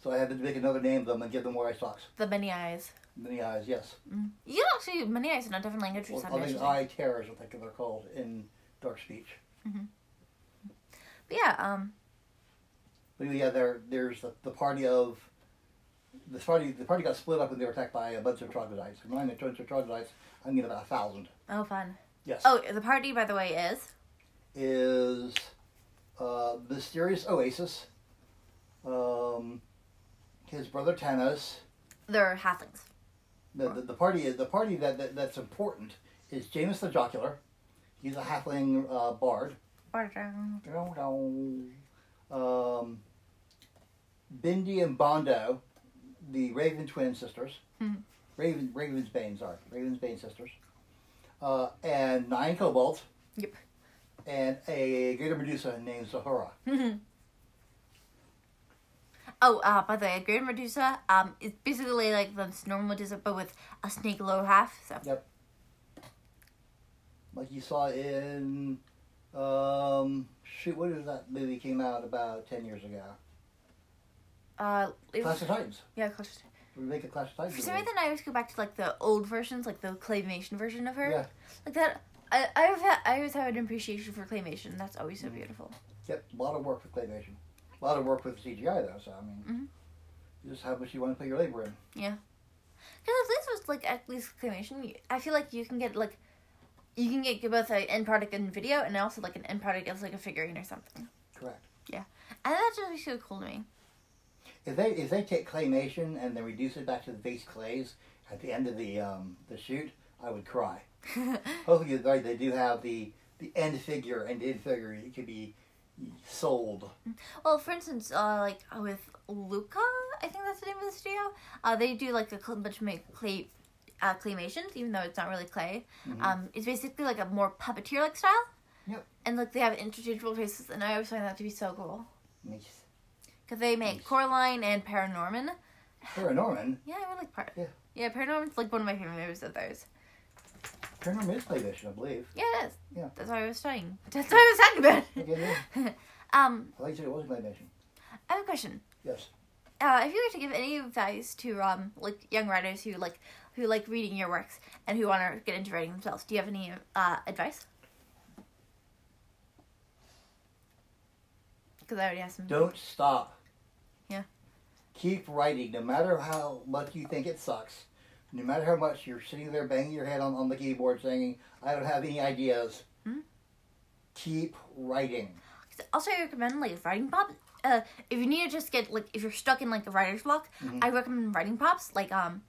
So I had to make another name of them and give them more eye stalks. The many eyes. Many eyes, yes. Mm. You can actually many eyes in a different language. Well, I think eye terrors, I think they're called in dark speech. But yeah. Um. But yeah, there, there's the, the party of the party. The party got split up when they were attacked by a bunch of troglodytes. And when I mean a bunch of troglodytes, I mean about a thousand. Oh, fun. Yes. Oh, the party, by the way, is is uh, Mysterious Oasis, um, his brother Tanos. they're halflings. The, the, the party is the party that, that that's important is Jameis the Jocular. He's a halfling uh, bard. Um, Bindi and Bondo, the Raven twin sisters. Mhm. Raven Raven's Bane, sorry, Raven's Bane sisters. Uh, and nine kobolds. Yep. And a greater Medusa named Zahura. oh, uh, by the way, Great Medusa, um, it's basically like the normal Medusa, but with a snake lower half. So Yep. Like you saw in, um, shoot, what is that movie came out about 10 years ago? uh, Clash was, of Titans. yeah, Clash of- We make a Clash of Titans. For some reason, I always go back to like the old versions, like the claymation version of her. Yeah. Like that. I I've had, I always have an appreciation for claymation. That's always so beautiful. Yep, a lot of work with claymation. A lot of work with CGI though, so I mean, Mhm. you just how much you want to put your labor in. Yeah, because at least with like at least claymation, I feel like you can get like you can get both an end product in video and also like an end product as like a figurine or something. Correct. Yeah, and that's just so cool to me. If they if they take claymation and then reduce it back to the base clays at the end of the um, the shoot, I would cry. Hopefully, right. They do have the the end figure, and end figure it could be sold. well, for instance, uh, like with Laika, I think that's the name of the studio. Uh, they do like a bunch of make clay. Uh, claymations, even though it's not really clay, Mhm. um, it's basically like a more puppeteer like style. Yep. And like they have interchangeable faces, and I always find that to be so cool Nice. because they make Nice. Coraline and Paranorman. Paranorman. Yeah, I really like Par. Yeah. Yeah, Paranorman's like one of my favorite movies of theirs. Paranorman is claymation, I believe. Yeah, it is. Yeah. That's what I was saying. That's what I was talking about. Okay, yeah. um, I like you said it was claymation. I have a question. Yes. Uh, if you were to give any advice to um like young writers who like who like reading your works and who want to get into writing themselves, do you have any uh advice? Because I already asked some. Don't stop. Yeah. Keep writing, no matter how much you think it sucks. No matter how much you're sitting there banging your head on, on the keyboard saying, I don't have any ideas. Hmm? Keep writing. Also, I recommend like writing pop uh, if you need to just get like if you're stuck in like a writer's block, Mhm. I recommend writing props. Like um,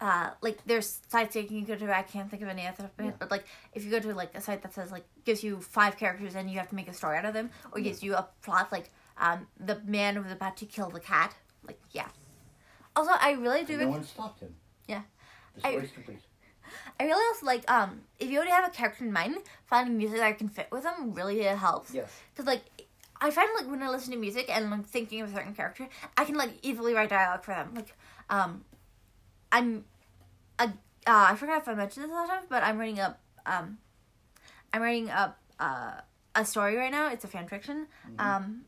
uh, like there's sites that you can go to. I can't think of any other, Yeah. but like if you go to like a site that says like gives you five characters and you have to make a story out of them, or gives you a plot like um the man was about to kill the cat. Like yeah. Also, I really do. No rec- one stopped him. Yeah. The I- story's complete. I really also like um if you already have a character in mind, finding music that can fit with them really helps. Yes. Cause like I find like when I listen to music and I'm thinking of a certain character, I can like easily write dialogue for them. Like um, I'm a uh, I forgot if I mentioned this last time, but I'm writing up um, I'm writing up uh, a story right now. It's a fan fiction. Um,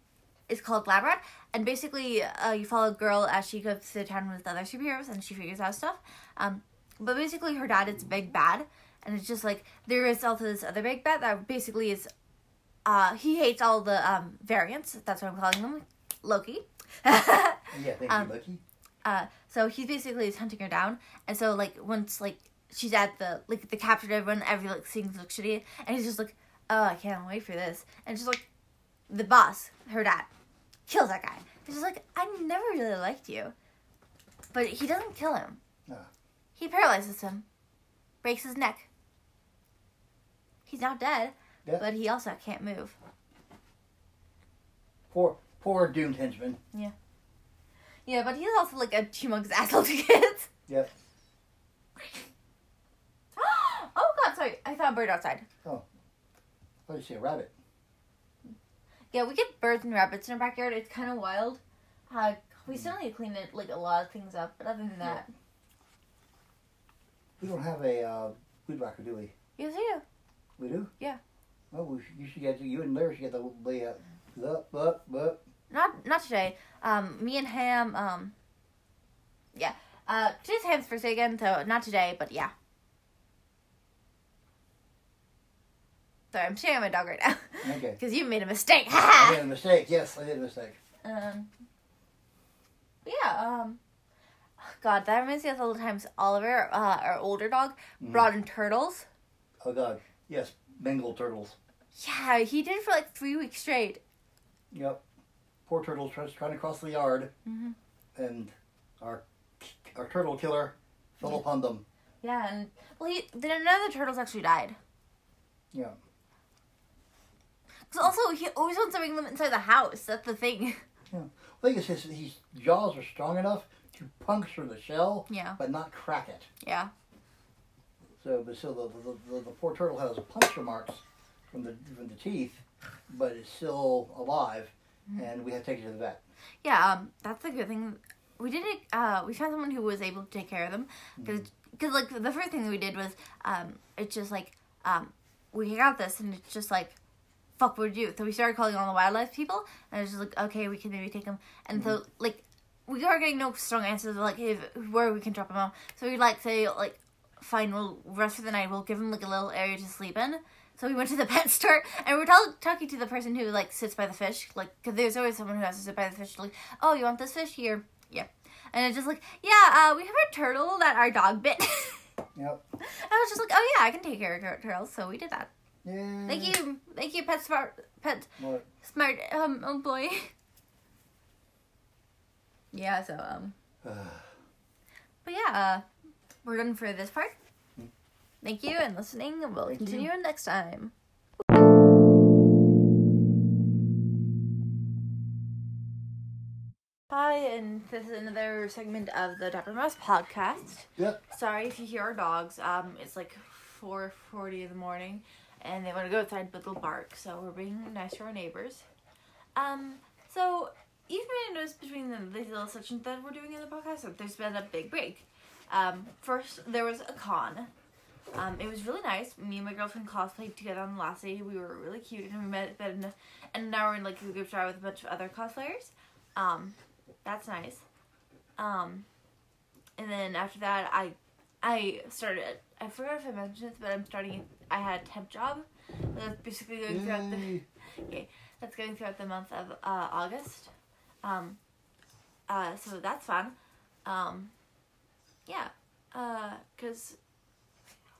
it's called Lab Rat, and basically uh, you follow a girl as she goes to the town with other superheroes and she figures out stuff. Um, but basically her dad is big bad, and it's just like there is also this other big bad that basically is uh, he hates all the um, variants. That's what I'm calling them, Loki. Yeah, thank Um, you, Lucky. uh, so he's basically is hunting her down, and so like once like she's at the like the captured everyone, every like things look shitty, and he's just like, oh, I can't wait for this, and just like the boss, her dad, kills that guy. He's just like, I never really liked you, but he doesn't kill him. Ah. He paralyzes him, breaks his neck. He's not dead, Yeah. but he also can't move. Poor, poor doomed henchman. Yeah, Yeah, but he's also like a humongous asshole to kids. Yep. oh god, sorry. I saw a bird outside. Oh. I thought you see a rabbit. Yeah, we get birds and rabbits in our backyard. It's kind of wild. Uh, we still need to clean it, like a lot of things up, but other than that, We don't have a uh, weed whacker, do we? yes, yeah. We do? Yeah. Well, we should, you should get you and Larry should get the up, up, up, up. Not not today. Um, me and Ham. Um, yeah. Uh, today's Ham's birthday again, so not today, but yeah. Sorry, I'm staring at my dog right now Okay. because you made a mistake. I made a mistake. Yes, I did a mistake. Um. Yeah. Um. God, that reminds me of all the times Oliver, uh, our older dog, Mhm. brought in turtles. Oh God. Yes, Bengal turtles. Yeah, he did it for like three weeks straight. Yep. Poor turtles trying, trying to cross the yard, mm-hmm. and our our turtle killer fell upon them. Yeah, and well, he then another turtles actually died. Yeah. Because also he always wants to bring them inside the house. That's the thing. Yeah. I think it's his, his jaws are strong enough to puncture the shell, Yeah. but not crack it. Yeah. So, but still, the, the, the, the poor turtle has puncture marks from the from the teeth, but it's still alive, Mm-hmm. and we have to take it to the vet. Yeah. Um. That's the good thing. We didn't. Uh. We found someone who was able to take care of them. Because, Mm-hmm. like, the first thing that we did was, um, it's just like, um, we got this, and it's just like, fuck, do you? So we started calling all the wildlife people, and it's just like, okay, we can maybe take them. And so, like, we are getting no strong answers like if, where we can drop them off. So we like say like, fine, we'll rest for the night. We'll give them like a little area to sleep in. So we went to the pet store and we're tell- talking to the person who like sits by the fish, like because there's always someone who has to sit by the fish. Like, oh, you want this fish here? Yeah, and it's just like, yeah, uh, we have a turtle that our dog bit. Yep. I was just like, oh yeah, I can take care of turtles. So we did that. Yeah. Thank you, thank you, PetSmart, pet What? smart um employee. Yeah. So um. But yeah, uh, we're done for this part. Thank you and listening. We'll Thank you. continue next time. Hi, and this is another segment of the Dapper Mouse podcast. Yep. Sorry if you hear our dogs. Um, it's like four forty in the morning, and they want to go outside, but they'll bark. So we're being nice to our neighbors. Um, so you may notice between the, these little sections that we're doing in the podcast that there's been a big break. Um, first there was a con. Um, it was really nice. Me and my girlfriend cosplayed together on the last day. We were really cute, and we met, in, and now we're in like a group chat with a bunch of other cosplayers. Um, that's nice. Um, and then after that, I, I started. I forgot if I mentioned this, but I'm starting. I had a temp job. That's basically going throughout the Yay. that's going throughout the month of uh, August. Um, uh, so that's fun. Um, yeah, uh, cause,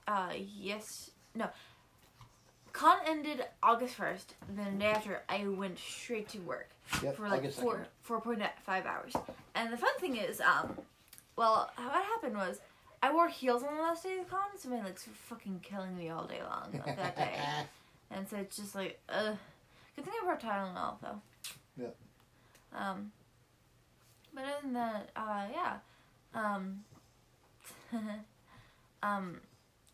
uh, yes, no, con ended August first. Then the day after, I went straight to work Yep, for like August four 2nd. four point five hours. And the fun thing is, um, well, what happened was I wore heels on the last day of the con, so my legs were fucking killing me all day long like, that day. And so it's just like, uh, good thing I brought Tylenol though. Yeah. Um. But other than that, uh, yeah. Um. um,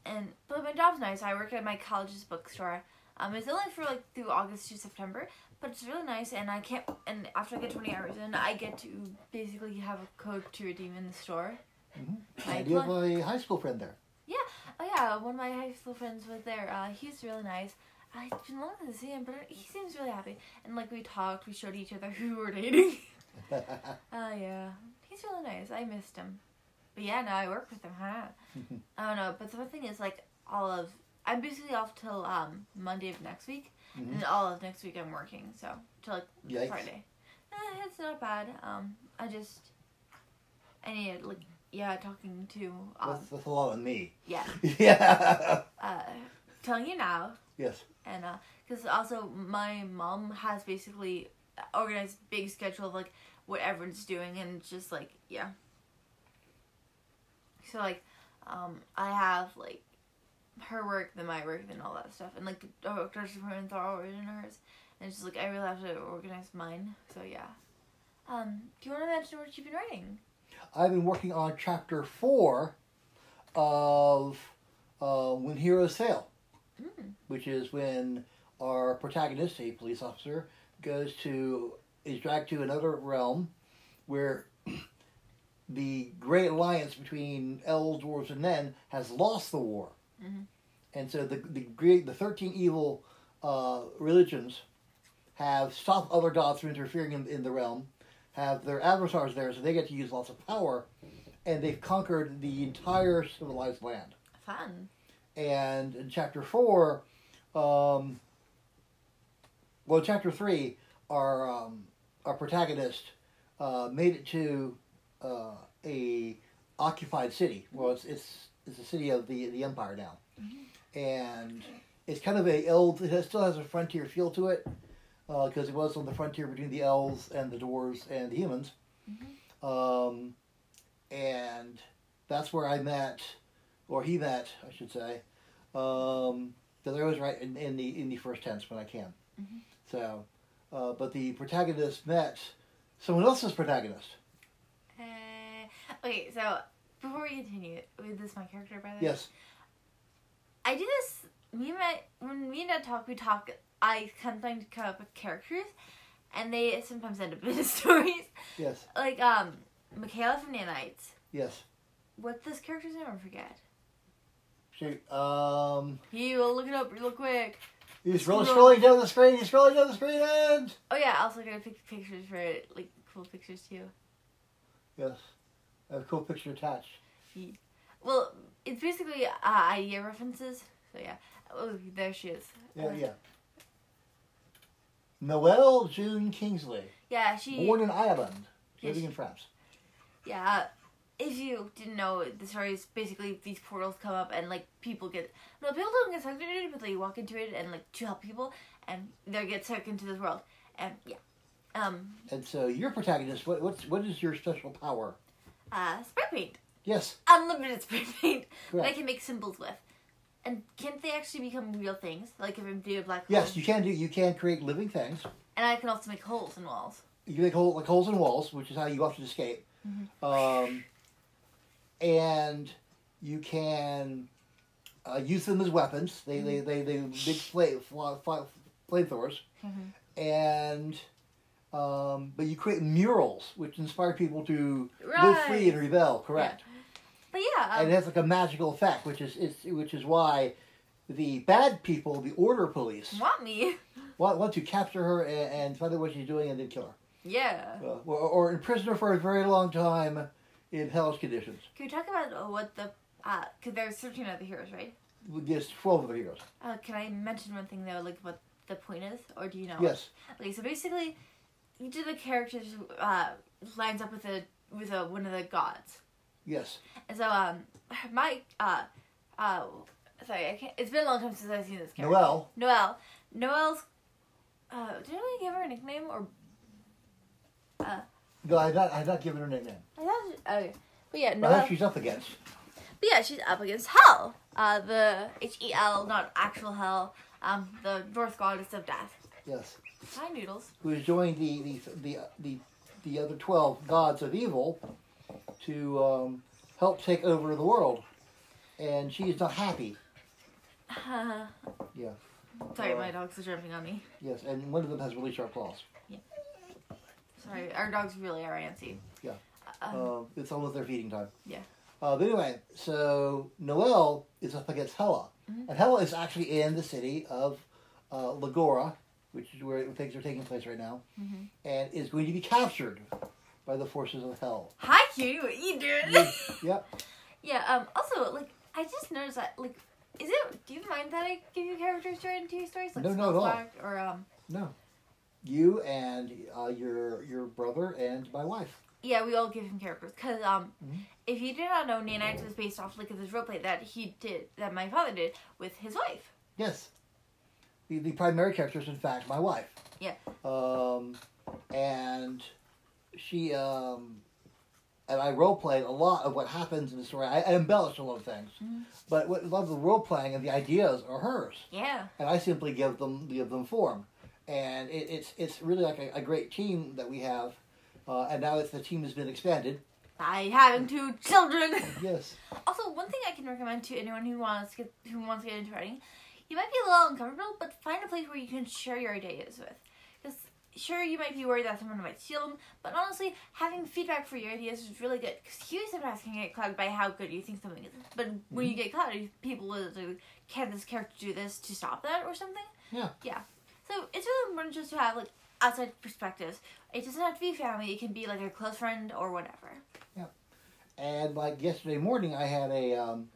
and but my job's nice. I work at my college's bookstore. Um, it's only for like through August to September, but it's really nice. And I can't. And after I get twenty hours in, I get to basically have a code to redeem in the store. Mm-hmm. I And you have a high school friend there. Yeah. Oh yeah, one of my high school friends was there. Uh, he's really nice. I've been longing to see him, but he seems really happy. And like we talked, we showed each other who we're dating. Oh yeah, he's really nice. I missed him. But yeah, now I work with him. Huh? I don't know. But the thing is, like, all of I'm basically off till um Monday of next week, Mhm. and all of next week I'm working. So till like Yikes. Friday. Eh, it's not bad. Um, I just I need like yeah talking to um a lot on me. yeah. Yeah. uh telling you now. Yes. and uh because also my mom has basically organized big schedule of like what everyone's doing and just like yeah. So like um i have like her work then my work then all that stuff. And like doctor's appointments are always in hers. And it's just like i really have to organize mine. So yeah. Um do you want to mention what you've been writing I've been working on chapter four of uh, When Heroes Fail, mm. which is when our protagonist, a police officer, goes to is dragged to another realm where the great alliance between elves, dwarves, and men has lost the war, Mhm. and so the the great the thirteen evil uh, religions have stopped other gods from interfering in, in the realm, have their adversaries there, so they get to use lots of power, and they've conquered the entire civilized land. fun And in chapter four, um, well, chapter three, our um, our protagonist uh, made it to uh, a occupied city. Well, it's it's it's a city of the the empire now, and it's kind of a elf. It still has a frontier feel to it because it was on the frontier between the elves and the dwarves and the humans. Um, and that's where I met, or he met, I should say. Um, because I always write in, in the in the first tense when I can. Mhm. So, uh, but the protagonist met someone else's protagonist. uh, okay so before we continue with this my character by the way Yes. I do this. Me and my when me and Dad talk, we talk. I sometimes come up with characters, and they sometimes end up in stories. Yes. Like um, Michaela from Nanites. Yes. What's this character's name? I forget. Shoot. Um, You will look it up real quick. he's scrolling, scrolling down the screen. He's scrolling down the screen, and Oh yeah, I also gotta pick pictures for it, like cool pictures too. yes, I have a cool picture attached. Well, it's basically uh, idea references. So yeah. Oh, there she is. Yeah, yeah. Noelle June Kingsley, Yeah, she. born in Ireland, Yes. living in France. Yeah, if you didn't know, the story is basically these portals come up and like people get no people don't get sucked into it, but they walk into it and like to help people and they get sucked into this world and yeah, um, And so your protagonist, what what's what is your special power? uh, spray paint, Yes, unlimited spray paint that I can make symbols with, and can't they actually become real things? Like if I do a black hole, Yes, you can do. You can create living things. and I can also make holes in walls. You can make hole, like holes in walls, which is how you often escape. Um, and you can uh, use them as weapons. They they they they big flame fl- flamethrowers. Mhm. And um, but you create murals, which inspire people to live free and rebel. Correct. But yeah, um, and it has like a magical effect, which is, is which is why the bad people, the order police, want me? want, want to capture her and, and find out what she's doing and then kill her, Yeah. uh, or, or imprison her for a very long time in hellish conditions. Can we talk about uh, what the uh? Cause there's thirteen other heroes, right? There's twelve of the heroes. Uh, can I mention one thing though, like what the point is, or do you know? Yes, Okay, so basically, each of the characters uh lines up with a with a one of the gods, yes, and so um, my uh uh sorry, I can't. It's been a long time since I've seen this character. Noelle. Noelle. Noelle's. Uh, did I give her a nickname or? Uh, No, I've not, I've not given her a nickname. I thought. She, okay, but yeah, Noelle. she's up against. But yeah, she's up against Hell. Uh, the H E L, not actual Hell. Um, the Norse Goddess of Death. Yes. Hi, Noodles. Who has joined the, the, the, the, the other 12 gods of evil to um, help take over the world. And she is not happy. Uh, Yeah. sorry, Uh, my dogs are jumping on me. Yes, and one of them has really sharp claws. Yeah. Sorry, our dogs really are antsy. Yeah. Um, Uh, it's almost their feeding time. Yeah. Uh, but anyway, so Noel is up against Hela. Mhm. And Hela is actually in the city of uh, Lagora, which is where things are taking place right now, Mhm. and is going to be captured by the forces of hell. Hi, Cutie. What you doing? Yep. yeah. Um. Also, like, I just noticed that, like, is it? Do you mind that I give you characters during two stories, like No, not at all. Or um? No. You and uh, your your brother and my wife. Yeah, we all give him characters because um, Mhm. if you did not know, Nanites was based off like of this roleplay that he did, that my father did with his wife. Yes. The, the primary character is, in fact, my wife. Yeah. Um, and she, um, and I role played a lot of what happens in the story. I, I embellished a lot of things. Mhm. But what, a lot of the role playing and the ideas are hers. Yeah. And I simply give them give them form. And it, it's it's really like a, a great team that we have. Uh, and now it's, the team has been expanded. By having two children. Yes. also, one thing I can recommend to anyone who wants to get who wants to get into writing, you might be a little uncomfortable, but find a place where you can share your ideas with. Sure, you might be worried that someone might steal them, but honestly, having feedback for your ideas is really good. Because you sometimes can get clouded by how good you think something is, but when you get clouded, people will do, can this character do this to stop that or something? Yeah. Yeah. So it's really important just to have like outside perspectives. It doesn't have to be family. It can be like a close friend or whatever. Yeah. And like yesterday morning, I had a um,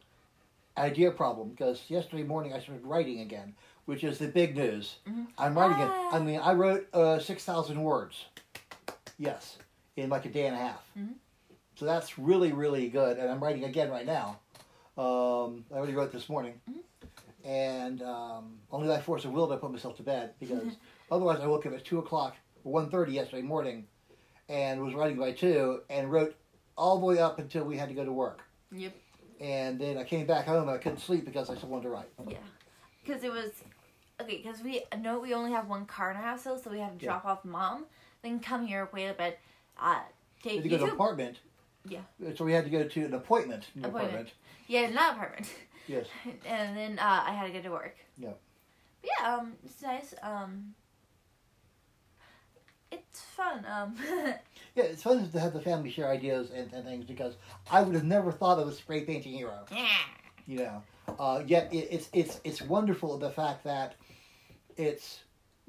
idea problem because yesterday morning I started writing again, which is the big news. Mhm. I'm writing it. Ah. I mean, I wrote uh, six thousand words. Yes, in like a day and a half. Mhm. So that's really really good, and I'm writing again right now. Um, I already wrote this morning, Mm-hmm. and um, only by force of will did I put myself to bed because Mm-hmm. otherwise I woke up at two o'clock or 1.30 yesterday morning, and was writing by two and wrote all the way up until we had to go to work. Yep. And then I came back home and I couldn't sleep because I still wanted to write. Yeah. Because it was okay. Because we know we only have one car in our house, so we had to Yeah. drop off mom, then come here, wait a bit, uh, take had to go to an apartment. Yeah. So we had to go to an appointment. An Appointment. apartment. Yeah, not apartment. Yes. and then uh, I had to go to work. Yeah. But yeah, um, it's nice. Um, it's fun. Um, Yeah, it's fun to have the family share ideas and, and things because I would have never thought of a spray painting hero. yeah. You know. Uh, yet it, it's it's it's wonderful the fact that it's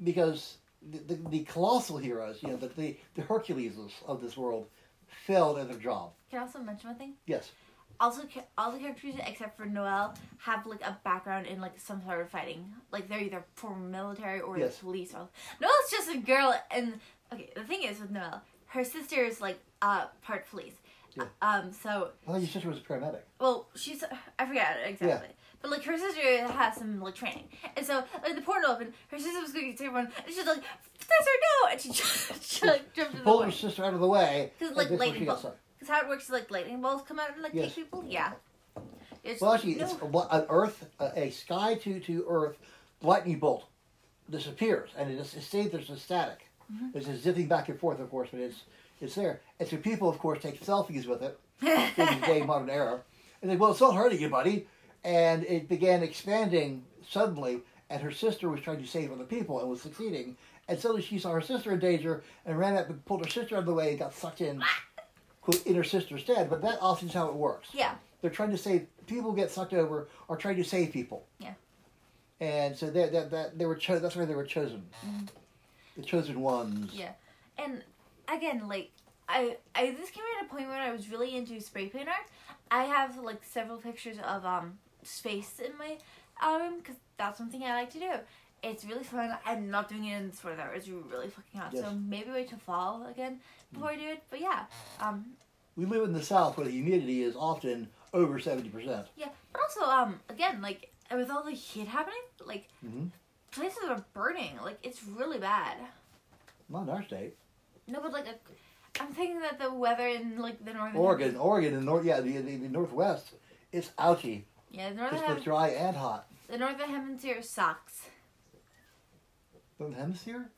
because the, the, the colossal heroes, you know, the, the the Herculeses of this world, failed at their job. Can I also mention one thing? Yes. Also, all the characters except for Noel have like a background in like some sort of fighting. Like they're either former military or Yes. the police. Or Noelle's just a girl, and okay, the thing is with Noel, her sister is like uh part police. Yeah. Um. So I thought your sister was a paramedic. well, she's I forget exactly. But like her sister has some like training, and so like the portal opened, her sister was going to get everyone, and she's like, "Sister, no!" And she, just, she like jumped Pulled her sister out of the way. 'Cause, and like, lightning she got bolt. stuck. Because how it works is like lightning bolts come out and like Yes. take people. Yeah. It's, Well, actually, no. it's a, an Earth, a, a sky to to Earth lightning bolt disappears, and it, just, it stays there, just static. Mm-hmm. It's just zipping back and forth, of course, but it's it's there. And so people, of course, take selfies with it in the day modern era, and they well, it's not hurting you, buddy. And it began expanding suddenly, and her sister was trying to save other people and was succeeding. And suddenly she saw her sister in danger and ran up and pulled her sister out of the way and got sucked in, quote, in her sister's stead. But that often is how it works. yeah. They're trying to save people get sucked over are trying to save people. Yeah. And so they that that they were cho- that's why they were chosen. Mhm. The chosen ones. Yeah. And again, like I, I this came at a point when I was really into spray paint art. I have like several pictures of um space in my album because that's something I like to do. It's really fun. I'm not doing it in this weather. It's really fucking hot. Yes. So maybe wait till fall again before I do it. But yeah, um, We live in the South where the humidity is often over seventy percent. yeah. But also, um, again, like with all the heat happening, like Mhm. places are burning. Like it's really bad. Not in our state. No, but like, i I'm thinking that the weather in like the northern Oregon, Oregon, and north. Yeah, the, the, the northwest. It's ouchy. yeah, the northern It's both dry and hot. the northern hemisphere sucks. Northern hemisphere.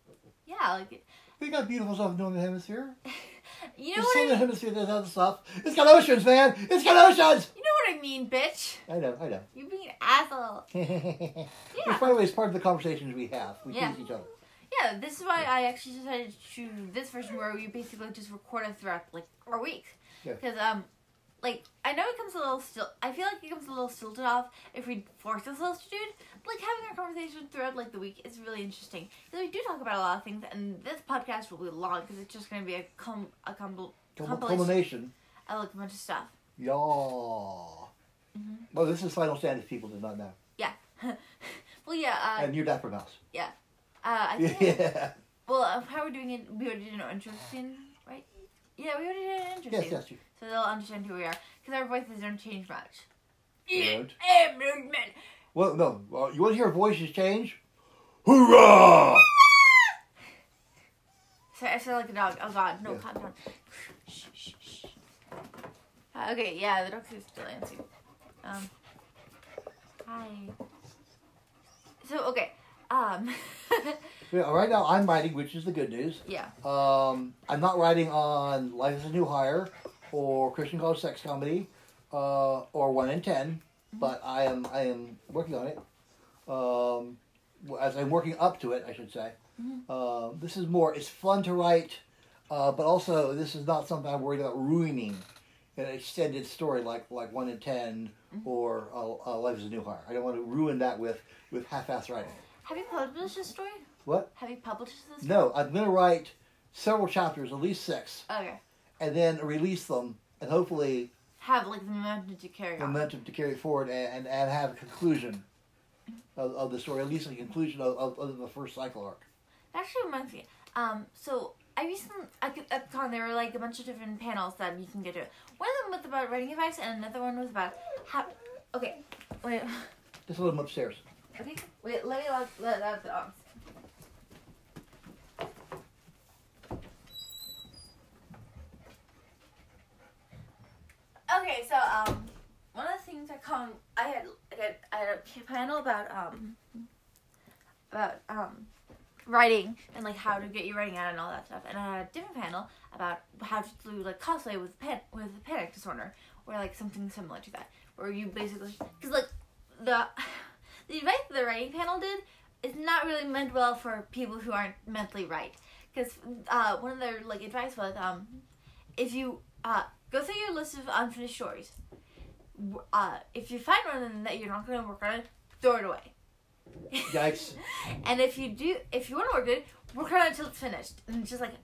Yeah, like We got beautiful stuff in the northern hemisphere. you know the what I southern hemisphere does other stuff. It's got oceans, man. It's got oceans. you know what I mean, bitch. I know. I know. You're being an asshole. Which, by the way, is part of the conversations we have. We Yeah. tease each other. Yeah, this is why I actually decided to choose this version where we basically just record it throughout like our week. Yeah. Because um, like I know it comes a little still. I feel like it comes a little stilted off if we force ourselves to do it. But, like having our conversation throughout like the week is really interesting because we do talk about a lot of things, and this podcast will be long because it's just going to be a com a compilation Culmination. of like a bunch of stuff. Yaw. Mhm. Well, this is Final if people did not know. Yeah. well, yeah. Uh, and you're Dapper Mouse. Uh, I think. Yeah. Well, uh, how we're doing it, we already did an intro scene, right? Yeah, we already did an intro yes, scene. yes. You, So they'll understand who we are. Because our voices don't change much. Good. Eh, well, no. Well, you want to hear voices change? Hoorah! Sorry, I sound like a dog. Oh god, no, Yeah. calm down. Shh, shh, shh. Uh, okay, yeah, the dog is still answering. Um, hi. So, okay, um, Yeah, right now, I'm writing, which is the good news. yeah, Um, I'm not writing on Life as a New Hire or Christian College Sex Comedy uh, or One in 10 but I am I am working on it. Um, as I'm working up to it, I should say. Mhm. Um, this is more. It's fun to write, uh, but also this is not something I'm worried about ruining an extended story like like One in 10 or uh, uh, Life as a New Hire. I don't want to ruin that with with half-ass writing. Have you published this story? What? Have you published this? Story? No, I'm going to write several chapters, at least six Okay. and then release them and hopefully Have, like, the momentum to carry on. momentum to carry forward and, and, and have a conclusion of, of the story, at least a conclusion of, of, of the first cycle arc. That actually reminds me. Um, so I recently at the con there were like a bunch of different panels that you can get to. One of them was about writing advice, and another one was about how. Okay, wait. Just a little upstairs. Okay, wait. Let me let let out the dogs. Okay, so um, one of the things I come, I had I had, a panel about um about um writing and like how to get your writing out and all that stuff, and I had a different panel about how to do like cosplay with pan with panic disorder or like something similar to that, where you basically because like the the advice the writing panel did is not really meant well for people who aren't mentally right. Because uh, one of their like advice was um, if you uh, go through your list of unfinished stories, uh, if you find one that you're not going to work on it, throw it away. Yikes. and if you do, if you want to work it, work on it until it's finished. And it's just like,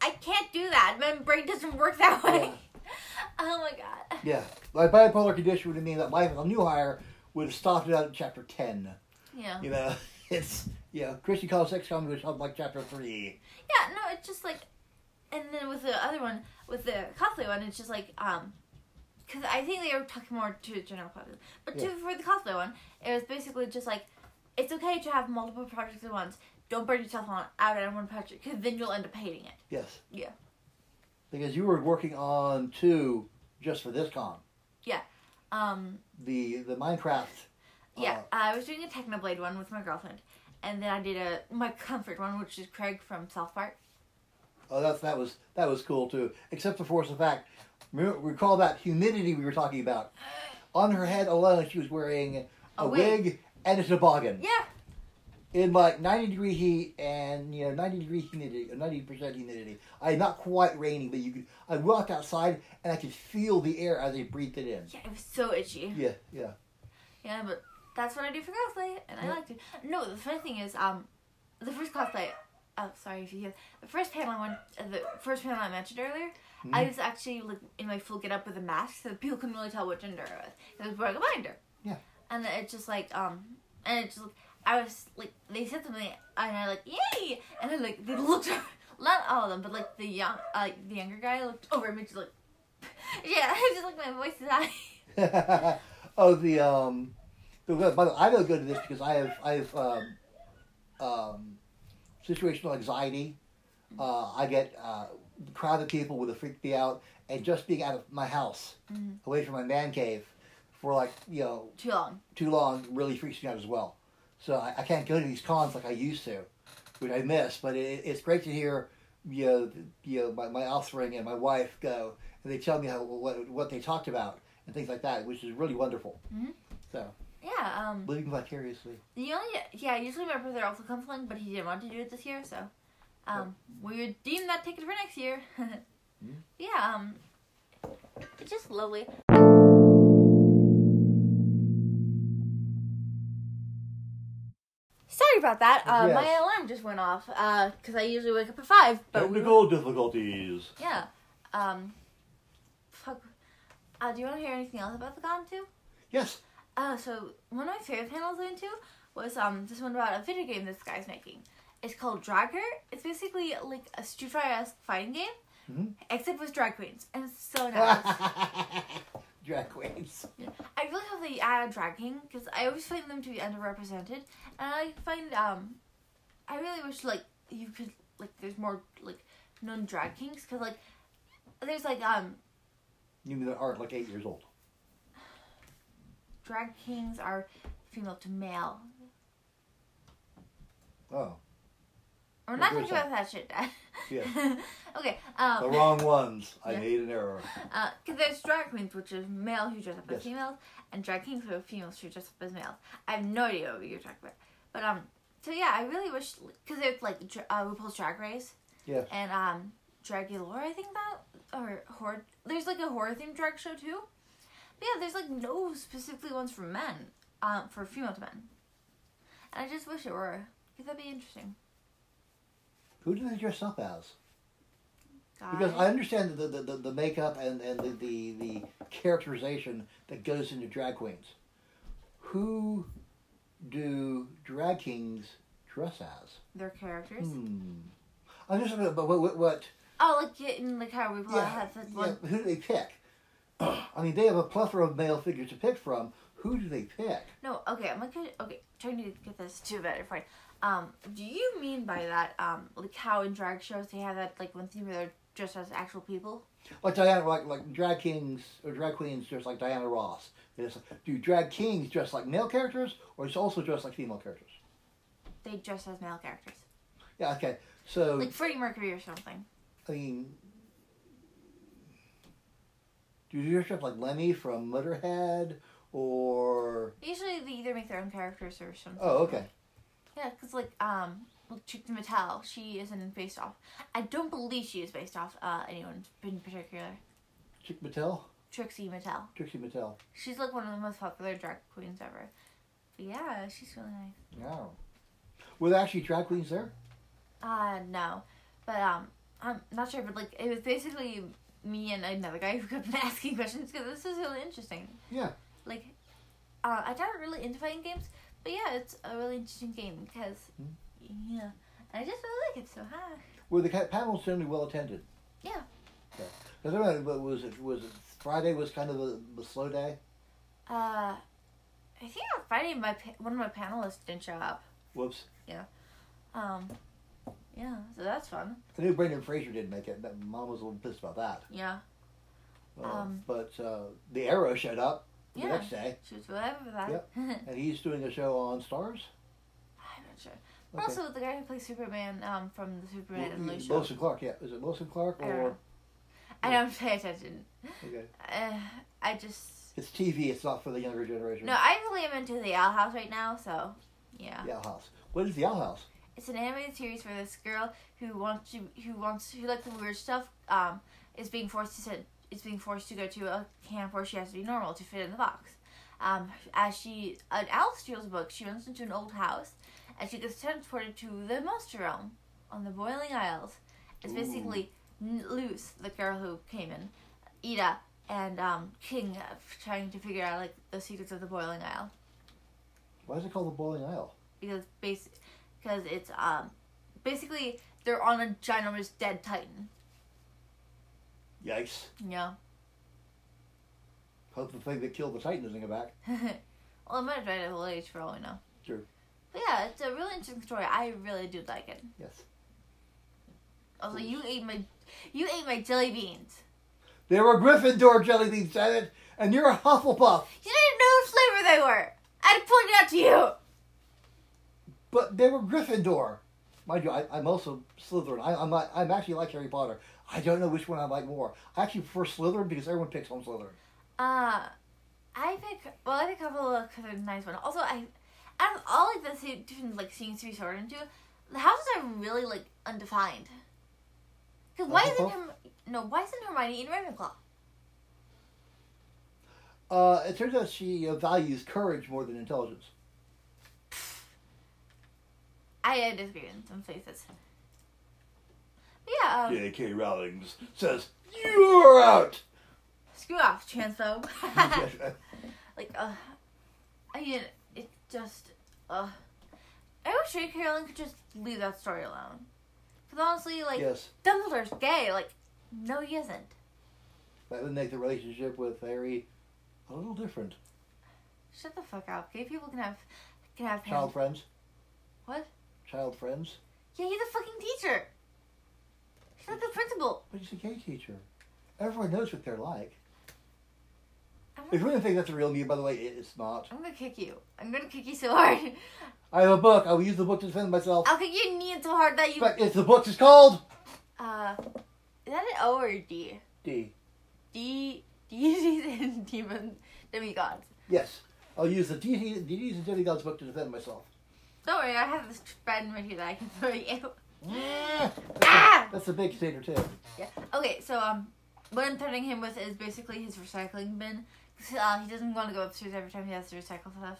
I can't do that. My brain doesn't work that way. oh my god. Yeah. Like bipolar condition would mean that life as a new hire would have started out at chapter 10. Yeah. You know, it's, you know, Christian College Sex Comedy have like chapter 3. Yeah, no, it's just like, and then with the other one, with the cosplay one, it's just like, um, because I think they were talking more to the general public, but to for the cosplay one, it was basically just like, it's okay to have multiple projects at once. Don't burn yourself on out on one project, because then you'll end up hating it. Yes. Yeah. Because you were working on two just for this con. Um, The the Minecraft. yeah, uh, I was doing a Technoblade one with my girlfriend, and then I did a my comfort one, which is Craig from South Park. Oh, that's that was that was cool too. Except for force of fact, Re- recall that humidity we were talking about. On her head alone, she was wearing a, A wig. wig. and a toboggan Yeah, in like ninety degree heat and you know ninety degree humidity, ninety percent humidity. I not quite raining, but you could. I walked outside and I could feel the air as I breathed it in. yeah, it was so itchy. Yeah, yeah. Yeah, but that's what I do for cosplay, and I Yeah. like to. No, the funny thing is, um, the first cosplay. Oh, sorry if you hear the first panel I went. Uh, the first panel I mentioned earlier. I Mhm. was actually like in my full get up with a mask, so people couldn't really tell what gender I was. I was wearing a binder. Yeah. And it's just like um, and it's just like I was like they said something, and I like yay, and then like they looked. Over, not all of them, but like the young, uh, like the younger guy looked over at me, just like, yeah, I just like my voice is high. oh, the um, By the way, I know good at this because I have I have um, um, situational anxiety. Uh, I get uh, crowded people would freak me out, and just being out of my house, Mhm. away from my man cave, for like you know Too long. too long really freaks me out as well. So I, I can't go to these cons like I used to, which I miss. But it, it's great to hear you know, you know my, my offspring and my wife go and they tell me how what, what they talked about and things like that, which is really wonderful. Mhm. So Yeah. Um. living vicariously. The only yeah, usually my brother also comes along, but he didn't want to do it this year, so um, we redeemed that ticket for next year. Mm. Yeah. Um. It's just lovely. About that. Uh, My alarm just went off because I usually wake up at five. But we, Technical difficulties. yeah. Um. Fuck. Uh, do you want to hear anything else about the con too? Yes. Uh, so one of my favorite panels I went to was um this one about a video game this guy's making. It's called Drag Her. It's basically like a Street Fighter esque fighting game, Mhm. except with drag queens, and it's so nice. Drag queens. I really hope they add a drag king because I always find them to be underrepresented, and I find um, I really wish like you could like there's more like known drag kings because like there's like um You mean that aren't like eight years old? drag kings are female to male. Oh, We're not talking about that shit, Dad. Yeah. okay. the Um. wrong ones. I Yeah. made an error. Because there's drag queens, which is male who dress up as females, and drag kings who are females who dress up as males. I have no idea what you're talking about. But, um, so yeah, I really wish, because there's like uh, RuPaul's Drag Race, Yes. and, um, Dragula, I think that, or horror, there's like a horror themed drag show too. But yeah, there's like no specifically ones for men, um, for female to men. And I just wish it were, because that'd be interesting. Who do they dress up as? Because I understand the, the, the, the makeup and, and the, the, the characterization that goes into drag queens. Who do drag kings dress as? Their characters. Hmm. I'm just but what, what, what Oh, like getting like how RuPaul yeah, has that yeah, one. who do they pick? I mean, they have a plethora of male figures to pick from. Who do they pick? No, okay, I'm gonna okay, trying to get this to a better point. Um, do you mean by that, um, like how in drag shows they have that like one thing where they're dressed as actual people? Like Diana, like like drag kings or drag queens dressed like Diana Ross. Just- do drag kings dress like male characters, or it's also dressed like female characters? They dress as male characters, Yeah, okay. So like Freddie Mercury or something. I mean, do you dress up like Lemmy from Motorhead, or Usually they either make their own characters or something. oh, okay, Yeah, because like um, like Trixie Mattel, she isn't based off. I don't believe she is based off uh anyone in particular. Chick Mattel, Trixie Mattel. Trixie Mattel. She's like one of the most popular drag queens ever. But yeah, she's really nice. Yeah. Were there actually drag queens there? Uh no, but um, I'm not sure. But like, it was basically me and another guy who kept asking questions because this is really interesting. Yeah. Like, uh, I'm not really into fighting games, but yeah, it's a really interesting game because Hmm. yeah, I just really like it. So hi. Were the ca- panels generally well attended? Yeah. 'Cause I don't know, but was it was it Friday was kind of the, the slow day? Uh, I think on Friday my one of my panelists didn't show up. Whoops. Yeah. Um, yeah, so that's fun. I knew Brendan Fraser didn't make it. but Mom was a little pissed about that. Yeah, Uh, Um, but uh, the Arrow showed up the Yeah. next day, she was with that. Yep. And he's doing a show on Starz. I'm not sure. Okay. Also, the guy who plays Superman um, from the Superman and show. Wilson Clark, yeah. Is it Wilson Clark I don't or. I don't pay attention. okay? Uh, I just It's TV. It's not for the younger generation. no. I really am into the Owl House right now. So, yeah, The Owl House. What is the Owl House? it's an animated series where this girl who wants to who wants who likes the weird stuff um is being forced to sit, is being forced to go to a camp where she has to be normal to fit in the box. Um, as she an owl steals a book, she runs into an old house, and she gets transported to the monster realm on the Boiling Isles. It's Ooh. basically Luz, the girl who came in, Eda, and um, King uh, trying to figure out like the secrets of the Boiling Isle Why is it called the Boiling Isle? because base because it's um basically they're on a ginormous dead titan. Yikes! Yeah. Hope the thing that killed the Titan come back. Well, it might have died at old age for all we know. True. But yeah, it's a really interesting story. I really do like it. Yes. Also, you ate my, you ate my jelly beans. They were Gryffindor jelly beans, Janet, and you're a Hufflepuff. You didn't know what flavor they were. I pointed out to you. But they were Gryffindor. Mind you, I, I'm also Slytherin. I, I'm. I'm actually like Harry Potter. I don't know which one I like more. I actually prefer Slytherin because everyone picks on Slytherin. Uh, I pick. Well, I pick a couple of nice one. Also, I, out of all like the different like scenes to be sorted into, the houses are really like undefined. Because why isn't? Herm- no? Why isn't Hermione in Ravenclaw? Uh, it turns out she uh, values courage more than intelligence. I uh, disagree in some places. Yeah, um, J.K. Rowling says you're out. screw off, transphobe. like, uh, I mean, it just, uh, I wish J.K. Rowling could just leave that story alone. Because honestly, like, yes, Dumbledore's gay. Like, no, he isn't. that would make the relationship with Harry a little different. Shut the fuck up. Gay people can have, can have Child parents. friends. What? Child friends. Yeah, he's a fucking teacher. Like the principal. But he's a gay teacher. Everyone knows what they're like. I'm If you really think that's a real me, by the way, it- it's not. I'm gonna kick you. I'm gonna kick you so hard. I have a book. I will use the book to defend myself. I'll kick your knee so hard that you. fact, if the book is called Uh, is that an O or a D? D. D. Deities and demon demigods. Yes, I'll use the Deities and Demigods book to defend myself. Don't worry, I have this spread right here that I can throw at you. That's, Ah! a, that's a big container too. Yeah. Okay, so um, what I'm threatening him with is basically his recycling bin. Uh, he doesn't want to go upstairs every time he has to recycle stuff.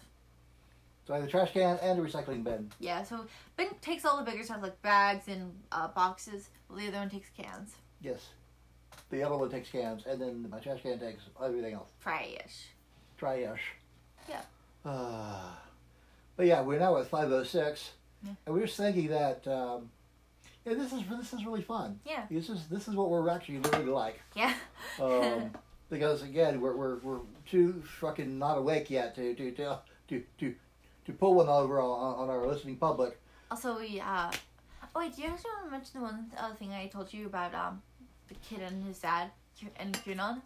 So I have a trash can and a recycling bin. Yeah, so Ben takes all the bigger stuff like bags and uh, boxes, the other one takes cans. Yes. The other one takes cans, and then my trash can takes everything else. Trash. Trash. Yeah. Uh, but yeah, we're now at 506, Yeah. and we were just thinking that um, yeah, this is this is really fun. Yeah. This is this is what we're actually really like. Yeah. Um, because again, we're, we're, we're too fucking not awake yet to to to to to, to pull one over on, on our listening public. also, we uh, oh wait, do you actually want to mention the one other thing I told you about um, the kid and his dad and QAnon?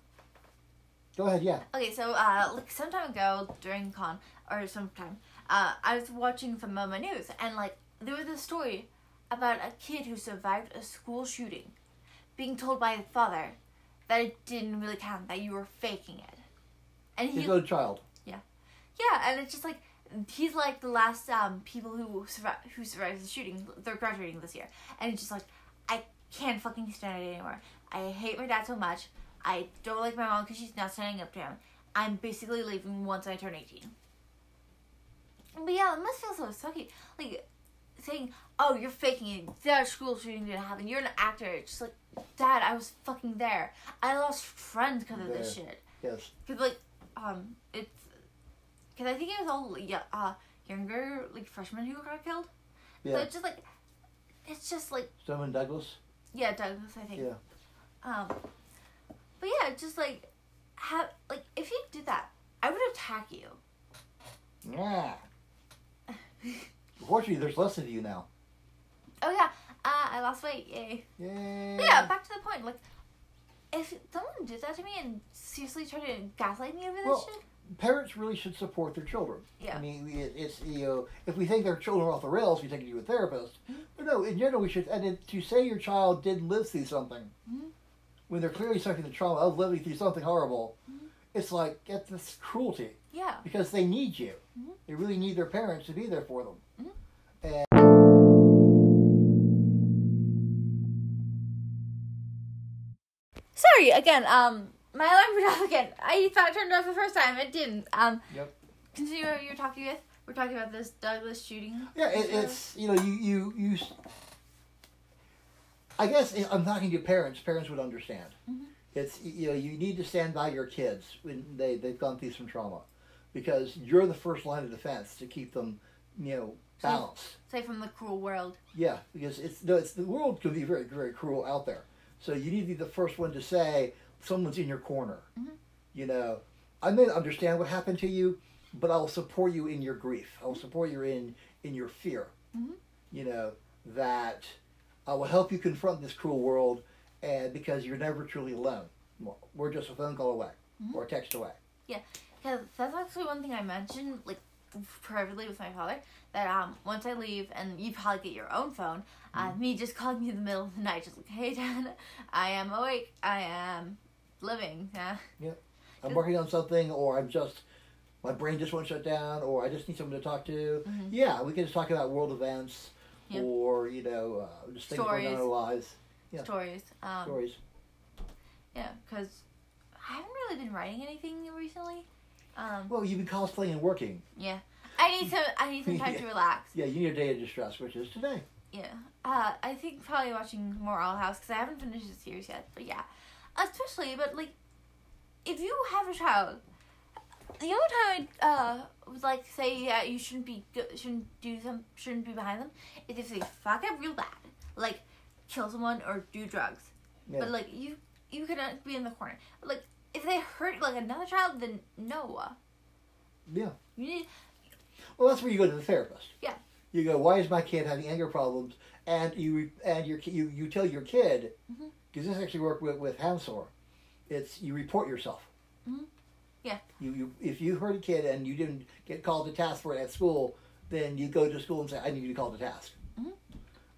Go ahead, yeah. Okay, so uh, like some time ago during con or sometime, uh, I was watching some Mama News and like there was a story about a kid who survived a school shooting, being told by his father that it didn't really count, that you were faking it, and he His own child. Yeah, yeah, and it's just like he's like the last um people who survived who survived the shooting. They're graduating this year, and it's just like I can't fucking stand it anymore. I hate my dad so much. I don't like my mom because she's not standing up to him. I'm basically leaving once I turn eighteen. But yeah, it must feel so sucky. Like saying, "Oh, you're faking it. That school shooting didn't happen. You're an actor." It's just like, Dad, I was fucking there. I lost friends because of this shit. Yes. Cause like, um, it's because I think it was all yeah, uh, younger like freshmen who got killed. Yeah. So it's just like, it's just like Stoneman Douglas. yeah, Douglas, I think. Yeah. Um, but yeah, just like, have like if you did that, I would attack you. Yeah. Fortunately, there's less of you now. Oh yeah, uh, I lost weight, yay. Yay. But yeah, back to the point. Like, if someone did that to me and seriously tried to gaslight me over this Well, shit, Parents really should support their children. Yeah. I mean, it, it's you know, if we think their children are off the rails, we take it to a therapist. Mm-hmm. But no, in general, we should. And then to say your child didn't live through something, Mhm. when they're clearly suffering the trauma of living through something horrible, Mm-hmm. it's like it's this cruelty yeah. because they need you. Mhm. They really need their parents to be there for them. Sorry again. Um, my alarm went off again. I thought it turned off the first time. It didn't. Um, Yep. Continue what you were talking with. We're talking about this Douglas shooting. yeah, it, it's you know you you you. I guess i- I'm talking to parents. Parents would understand. Mhm. It's you know you need to stand by your kids when they they've gone through some trauma, because you're the first line of defense to keep them, you know, balanced. Say from the cruel world. Yeah, because it's no, it's the world can be very very cruel out there. So you need to be the first one to say someone's in your corner. Mhm. You know, I may not understand what happened to you, but I'll support you in your grief. I will support you in in your fear. Mhm. You know that I will help you confront this cruel world, and because you're never truly alone. We're just a phone call away Mhm. or a text away. Yeah, because that's actually one thing I mentioned, like privately with my father, that um once I leave and you probably get your own phone, uh, me just calling you in the middle of the night, just like, hey dad, I am awake, I am living. Yeah. Yeah. I'm working on something, or I'm just my brain just won't shut down, or I just need someone to talk to. Mhm. Yeah, we can just talk about world events, Yep. or you know, uh, just things going on in our lives, Yeah. Stories. Um, stories. Yeah, because I haven't really been writing anything recently. Um, Well, you've been cosplaying and working. yeah. I need some. I need some time to relax. Yeah, you need a day of distress, which is today. Yeah. Uh, I think probably watching more Owl House because I haven't finished the series yet. But yeah, especially but like, if you have a child, the only time I uh would like say yeah you shouldn't be shouldn't do some shouldn't be behind them is if they fuck up real bad, like kill someone or do drugs. Yeah. But like you you cannot be in the corner. Like if they hurt like another child, then no. Yeah. You need Well, that's where you go to the therapist. Yeah. You go, why is my kid having anger problems? And you and your you you tell your kid Mhm. because this actually worked with with Hansor. It's you report yourself. Mhm. Yeah. You you if you hurt a kid and you didn't get called to task for it at school, then you go to school and say, I need you to call to task. Mhm.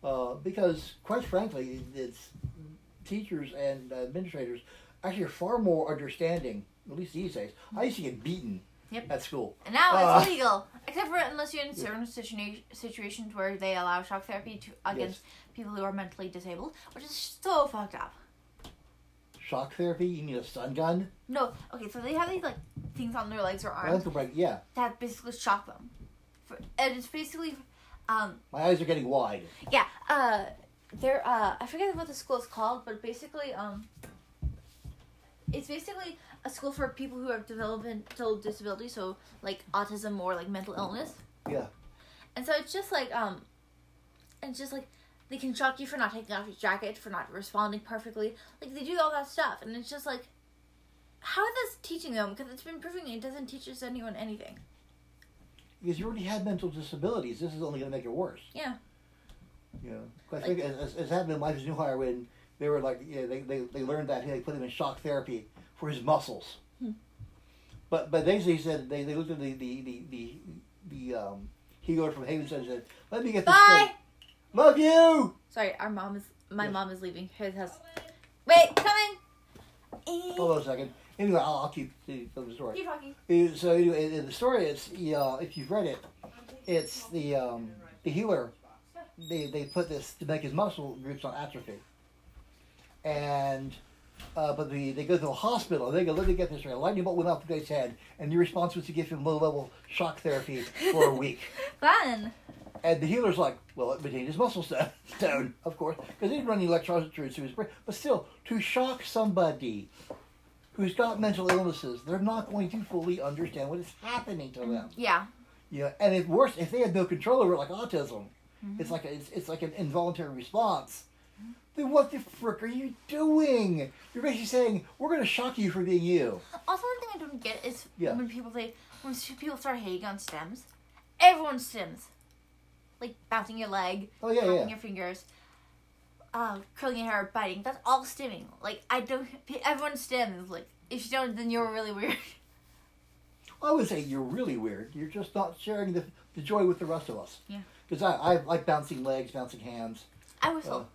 Uh, because quite frankly, it's teachers and administrators actually far more understanding. At least these days. I used to get beaten Yep. at school. And now Uh, it's illegal, except for unless you're in certain situa- situations where they allow shock therapy to against people who are mentally disabled, which is so fucked up. Shock therapy. You need a stun gun. No, okay, so they have these like things on their legs or arms break. Yeah, that basically shock them, for, and it's basically, um, my eyes are getting wide. yeah, uh, they're uh, I forget what the school is called, but basically, um, it's basically a school for people who have developmental disabilities, so like autism or like mental illness. Yeah. And so it's just like um, it's just like they can shock you for not taking off your jacket, for not responding perfectly. Like they do all that stuff, and it's just like, how is this teaching them? Because it's been proving it doesn't teach us anyone anything. Because you already had mental disabilities. This is only going to make it worse. Yeah. You know, I think as, as, as happened in Life is New Hire when they were like, yeah, they, they, they learned that they put him in shock therapy for his muscles. Hmm. But but basically he said they, they looked at the the the the, the um healer from Haven and said, "Let me get this Bye. straight. Love you." Sorry, our mom is my Yes. mom is leaving his house. Wait, coming. Hold on a second. Anyway, I'll, I'll keep the, the story. Keep talking. Uh, So anyway, in the story, it's uh, if you've read it, it's the um, the healer. They they put this to make his muscle groups on atrophy, and uh, but the, they go to the hospital. They go, let me get this right. Lightning bolt went off the guy's head, and your response was to give him low level shock therapy for a week. Fun. And the healer's like, well, it maintained his muscle tone, of course, because he's running electrodes through his brain. But still, to shock somebody who's got mental illnesses, they're not going to fully understand what is happening to them. Yeah. Yeah, and if worse, if they had no control over it, like autism, Mhm. it's like a, it's, it's like an involuntary response. Then what the frick are you doing? You're basically saying we're going to shock you for being you. Also, one thing I don't get is Yeah. when people say when people start hating on stims, everyone stims, like bouncing your leg, Oh yeah, tapping yeah. your fingers, uh, curling your hair, biting. That's all stimming. Like I don't. Everyone stims. Like if you don't, then you're really weird. I would say you're really weird. You're just not sharing the, the joy with the rest of us. Yeah. Because I, I like bouncing legs, bouncing hands. I whistle.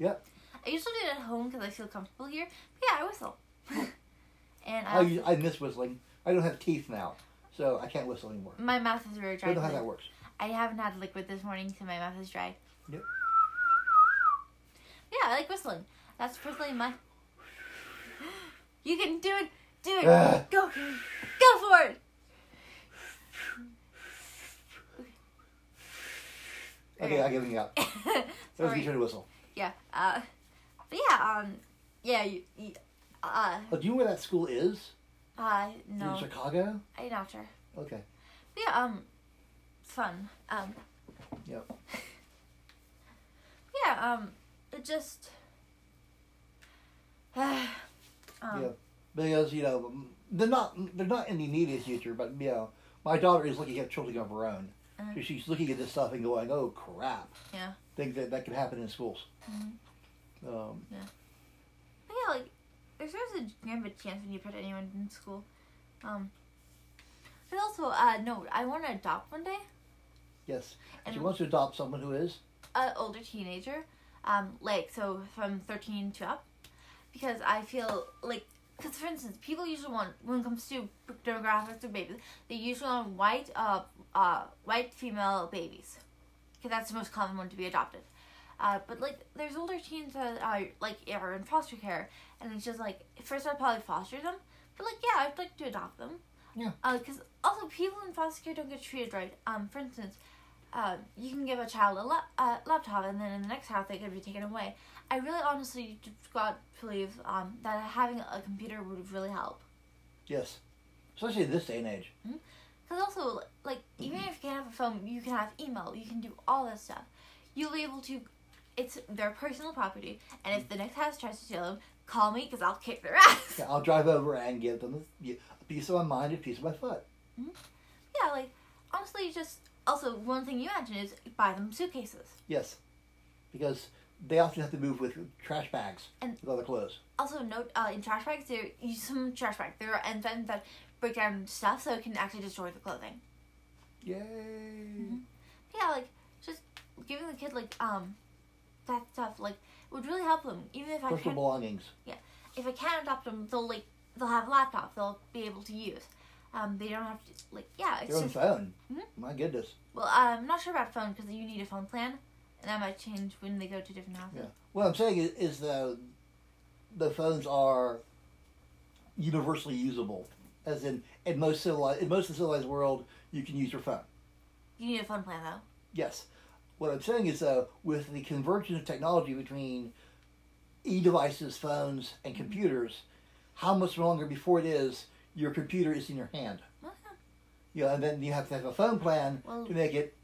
Uh, Yep. I usually do it at home because I feel comfortable here. But yeah, I whistle. and I, uh, u- I miss whistling. I don't have teeth now, so I can't whistle anymore. my mouth is very dry. I don't know how that works. I haven't had liquid this morning, so my mouth is dry. Yep. Yeah, I like whistling. That's personally my. You can do it. Do it. Ah. Go. Go for it. Okay, I'm giving up. That was me trying to whistle. Yeah. Uh. But yeah. Um. Yeah. You. you uh. Oh, do you know where that school is? Uh. In No. Chicago? I'm not sure. Okay. But yeah. Um. Fun. Um. Yep. Yeah. Um. It just. um, Yeah. because you know they're not they're not in the immediate future, but you know my daughter is looking at children of her own. Uh-huh. So she's looking at this stuff and going, "Oh crap!" Yeah. Think that that could happen in schools. Mhm. Um, But yeah, like there's always a gambit chance when you put anyone in school. Um, but also, uh, no, I want to adopt one day yes, And- she wants to adopt someone who is. an older teenager, um, like so from thirteen to up, because I feel like. Because, for instance, people usually want, when it comes to demographics of babies, they usually want white, uh, uh, white female babies. Because that's the most common one to be adopted. Uh, but like, there's older teens that are like are in foster care, and it's just like first I'd probably foster them, but like yeah, I'd like to adopt them. Yeah. Because also people in foster care don't get treated right. Um, for instance, uh, you can give a child a la- uh, laptop, and then in the next house they could be taken away. I really honestly just got believe um that having a computer would really help. Yes, especially this day and age. Because also, like, even if you can't have a phone, you can have email. You can do all this stuff. You'll be able to. It's their personal property, and if the next house tries to steal them, call me because I'll kick their ass. Yeah, I'll drive over and give them a, piece of my mind and a piece of my foot. Yeah, like honestly, just also one thing you mentioned is buy them suitcases. Yes, because they often have to move with trash bags And- with other clothes. Also, note uh, in trash bags, there some trash bags. There are enzymes that break down stuff, so it can actually destroy the clothing. Yay! Yeah, like just giving the kid like um that stuff like would really help them. Even if I Personal can't, belongings. if I can't adopt them, they'll like they'll have a laptop. They'll be able to use. Um, they don't have to like yeah. It's Your own just phone. Mhm. My goodness. well, I'm not sure about phone because you need a phone plan, and that might change when they go to different houses. Yeah. What I'm saying is, is the the phones are universally usable, as in in most civilized in most of the civilized world, you can use your phone. You need a phone plan though. Yes. What I'm saying is, though, with the convergence of technology between e-devices, phones, and mm-hmm. computers, how much longer before it is your computer is in your hand? Uh-huh. You know, and then you have to have a phone plan Well- to make it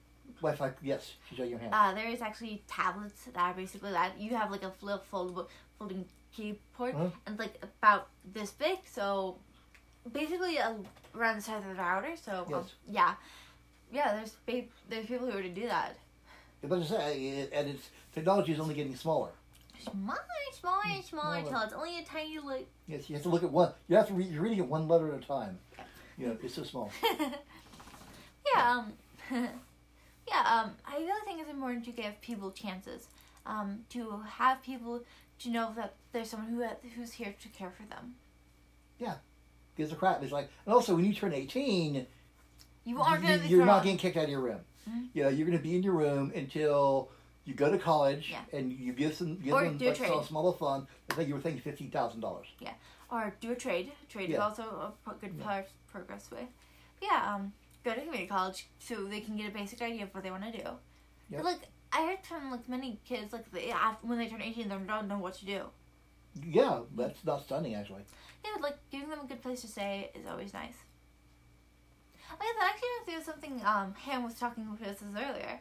Wi-Fi. Yes, in your hand. Uh, there is actually tablets that are basically that you have like a flip foldable folding keyboard Huh? and like about this big, so basically uh, around the size of the router. So um, yeah, yeah. There's ba- there's people who are to do that. But I say, and it's technology is only getting smaller. Smaller, smaller, and smaller Smaller. until it's only a tiny like. Yes, you have to look at one. You have to read. You're reading it one letter at a time. You know, it's so small. yeah. Um. yeah. Um. I really think it's important to give people chances. Um. To have people to know that there's someone who who's here to care for them. Gives a crap. It's like, and also when you turn 18, You aren't gonna you, are not getting kicked out of your room. Mhm. You know, you're going to be in your room until you go to college Yeah. and you give some give Or them do like, some small fun. I think you were thinking fifteen thousand dollars. Yeah, or do a trade. Trade is also a good Yeah. pro- progress way. But yeah, um, go to community college so they can get a basic idea of what they want to do. Yep. But, like I heard from like many kids, like they when they turn eighteen, they don't know what to do. Yeah, that's not stunning actually. Yeah, but, like giving them a good place to stay is always nice. Oh yeah, that actually reminds me of something um Ham was talking with us earlier.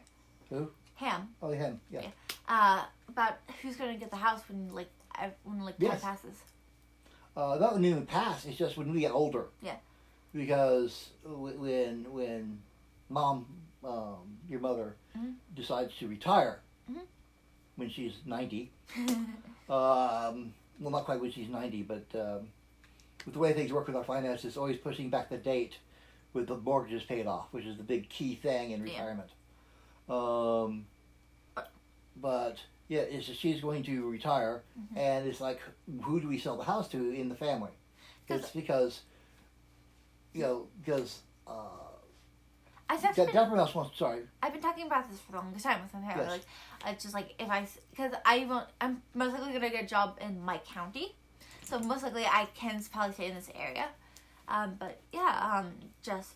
Who? Ham, Oh, him. Yeah. Yeah. uh, about who's gonna get the house when like when like Yes. time passes. Uh, not when even pass. It's just when we get older. Yeah. Because when when mom, um, your mother, Mhm. decides to retire Mhm. when she's ninety. Um, well, not quite when she's ninety, but um, with the way things work with our finances, always pushing back the date with the mortgages paid off, which is the big key thing in Yeah. retirement. Um, but yeah, it's she's going to retire, Mhm. and it's like, who do we sell the house to in the family? It's because, you know, because uh, I've actually been, Mouse wants. Sorry, I've been talking about this for the longest time with my parents. Yes. Like, it's just like if I, because I won't, I'm most likely gonna get a job in my county, so most likely I can probably stay in this area. Um, but yeah, um, just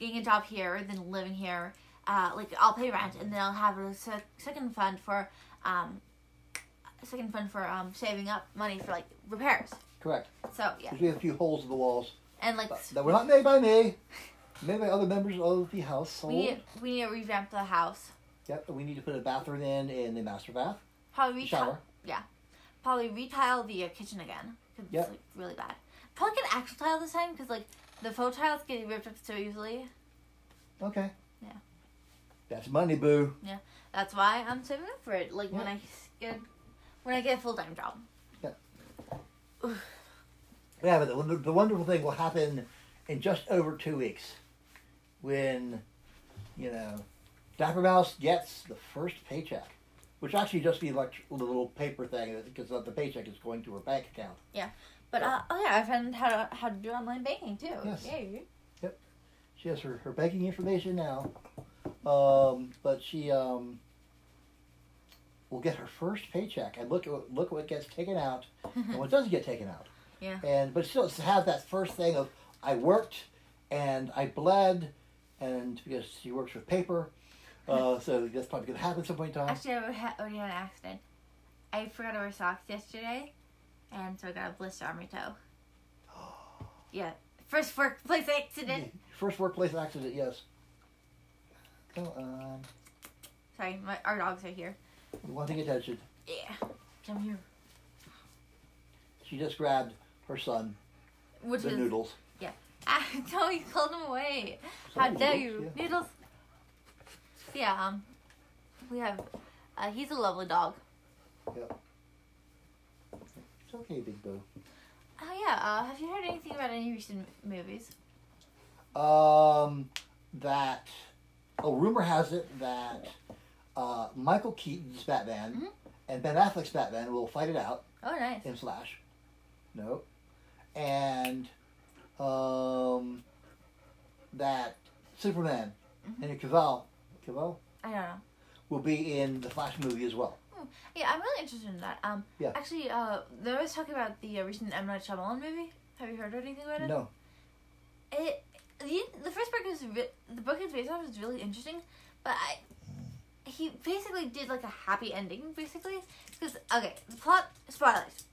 getting a job here, then living here. Uh, like I'll pay rent, and then I'll have a sec- second fund for, um, a second fund for um saving up money for like repairs. correct. So yeah, Because we have a few holes in the walls and like that were not made by me, made by other members of the household. we need, we need to revamp the house. Yep, we need to put a bathroom in in the master bath, Probably retile, shower. Yeah, probably retile the uh, kitchen again. 'cause Yep. It's like really bad. probably get actual tile this time because like the faux tiles get ripped up so easily. Okay. Yeah. That's money, boo. Yeah, that's why I'm saving up for it. Like when I get when I get a full time job. Yeah, but the, the wonderful thing will happen in just over two weeks when, you know, Dapper Mouse gets the first paycheck, which actually just be like a little paper thing because the paycheck is going to her bank account. Yeah, but uh, oh yeah, I found how to how to do online banking too. Yes. Yay. She has her, her banking information now, um, but she um, will get her first paycheck and look at what- look what gets taken out and what doesn't get taken out. Yeah. And but still to have that first thing of I worked and I bled, and because she works with paper, uh, so that's probably gonna happen at some point in time. Actually, I had, already had an accident. I forgot to wear socks yesterday, and so I got a blister on my toe. Yeah, first workplace accident. First workplace accident, yes. Come on, Sorry, my, our dogs are here. we want to get attention. Yeah, come here. She just grabbed her son Which the is noodles. Ah, no, you called him away. How dare you, noodles? Yeah, um, we have. Uh, he's a lovely dog. It's okay, Big Boo. Oh yeah. Uh, have you heard anything about any recent movies? Um, that a rumor has it that uh, Michael Keaton's Batman Mhm. and Ben Affleck's Batman will fight it out Oh, nice. in Flash. No, and um, that Superman Mhm. Henry Cavill, Cavill I don't know. will be in the Flash movie as well. Yeah, I'm really interested in that. Um, Yeah. Actually, uh, there was talking about the uh, recent M Night Shyamalan movie. Have you heard anything about it? No, It the, the first book is re- the book is based off is really interesting, but I he basically did like a happy ending basically because okay the plot spoilers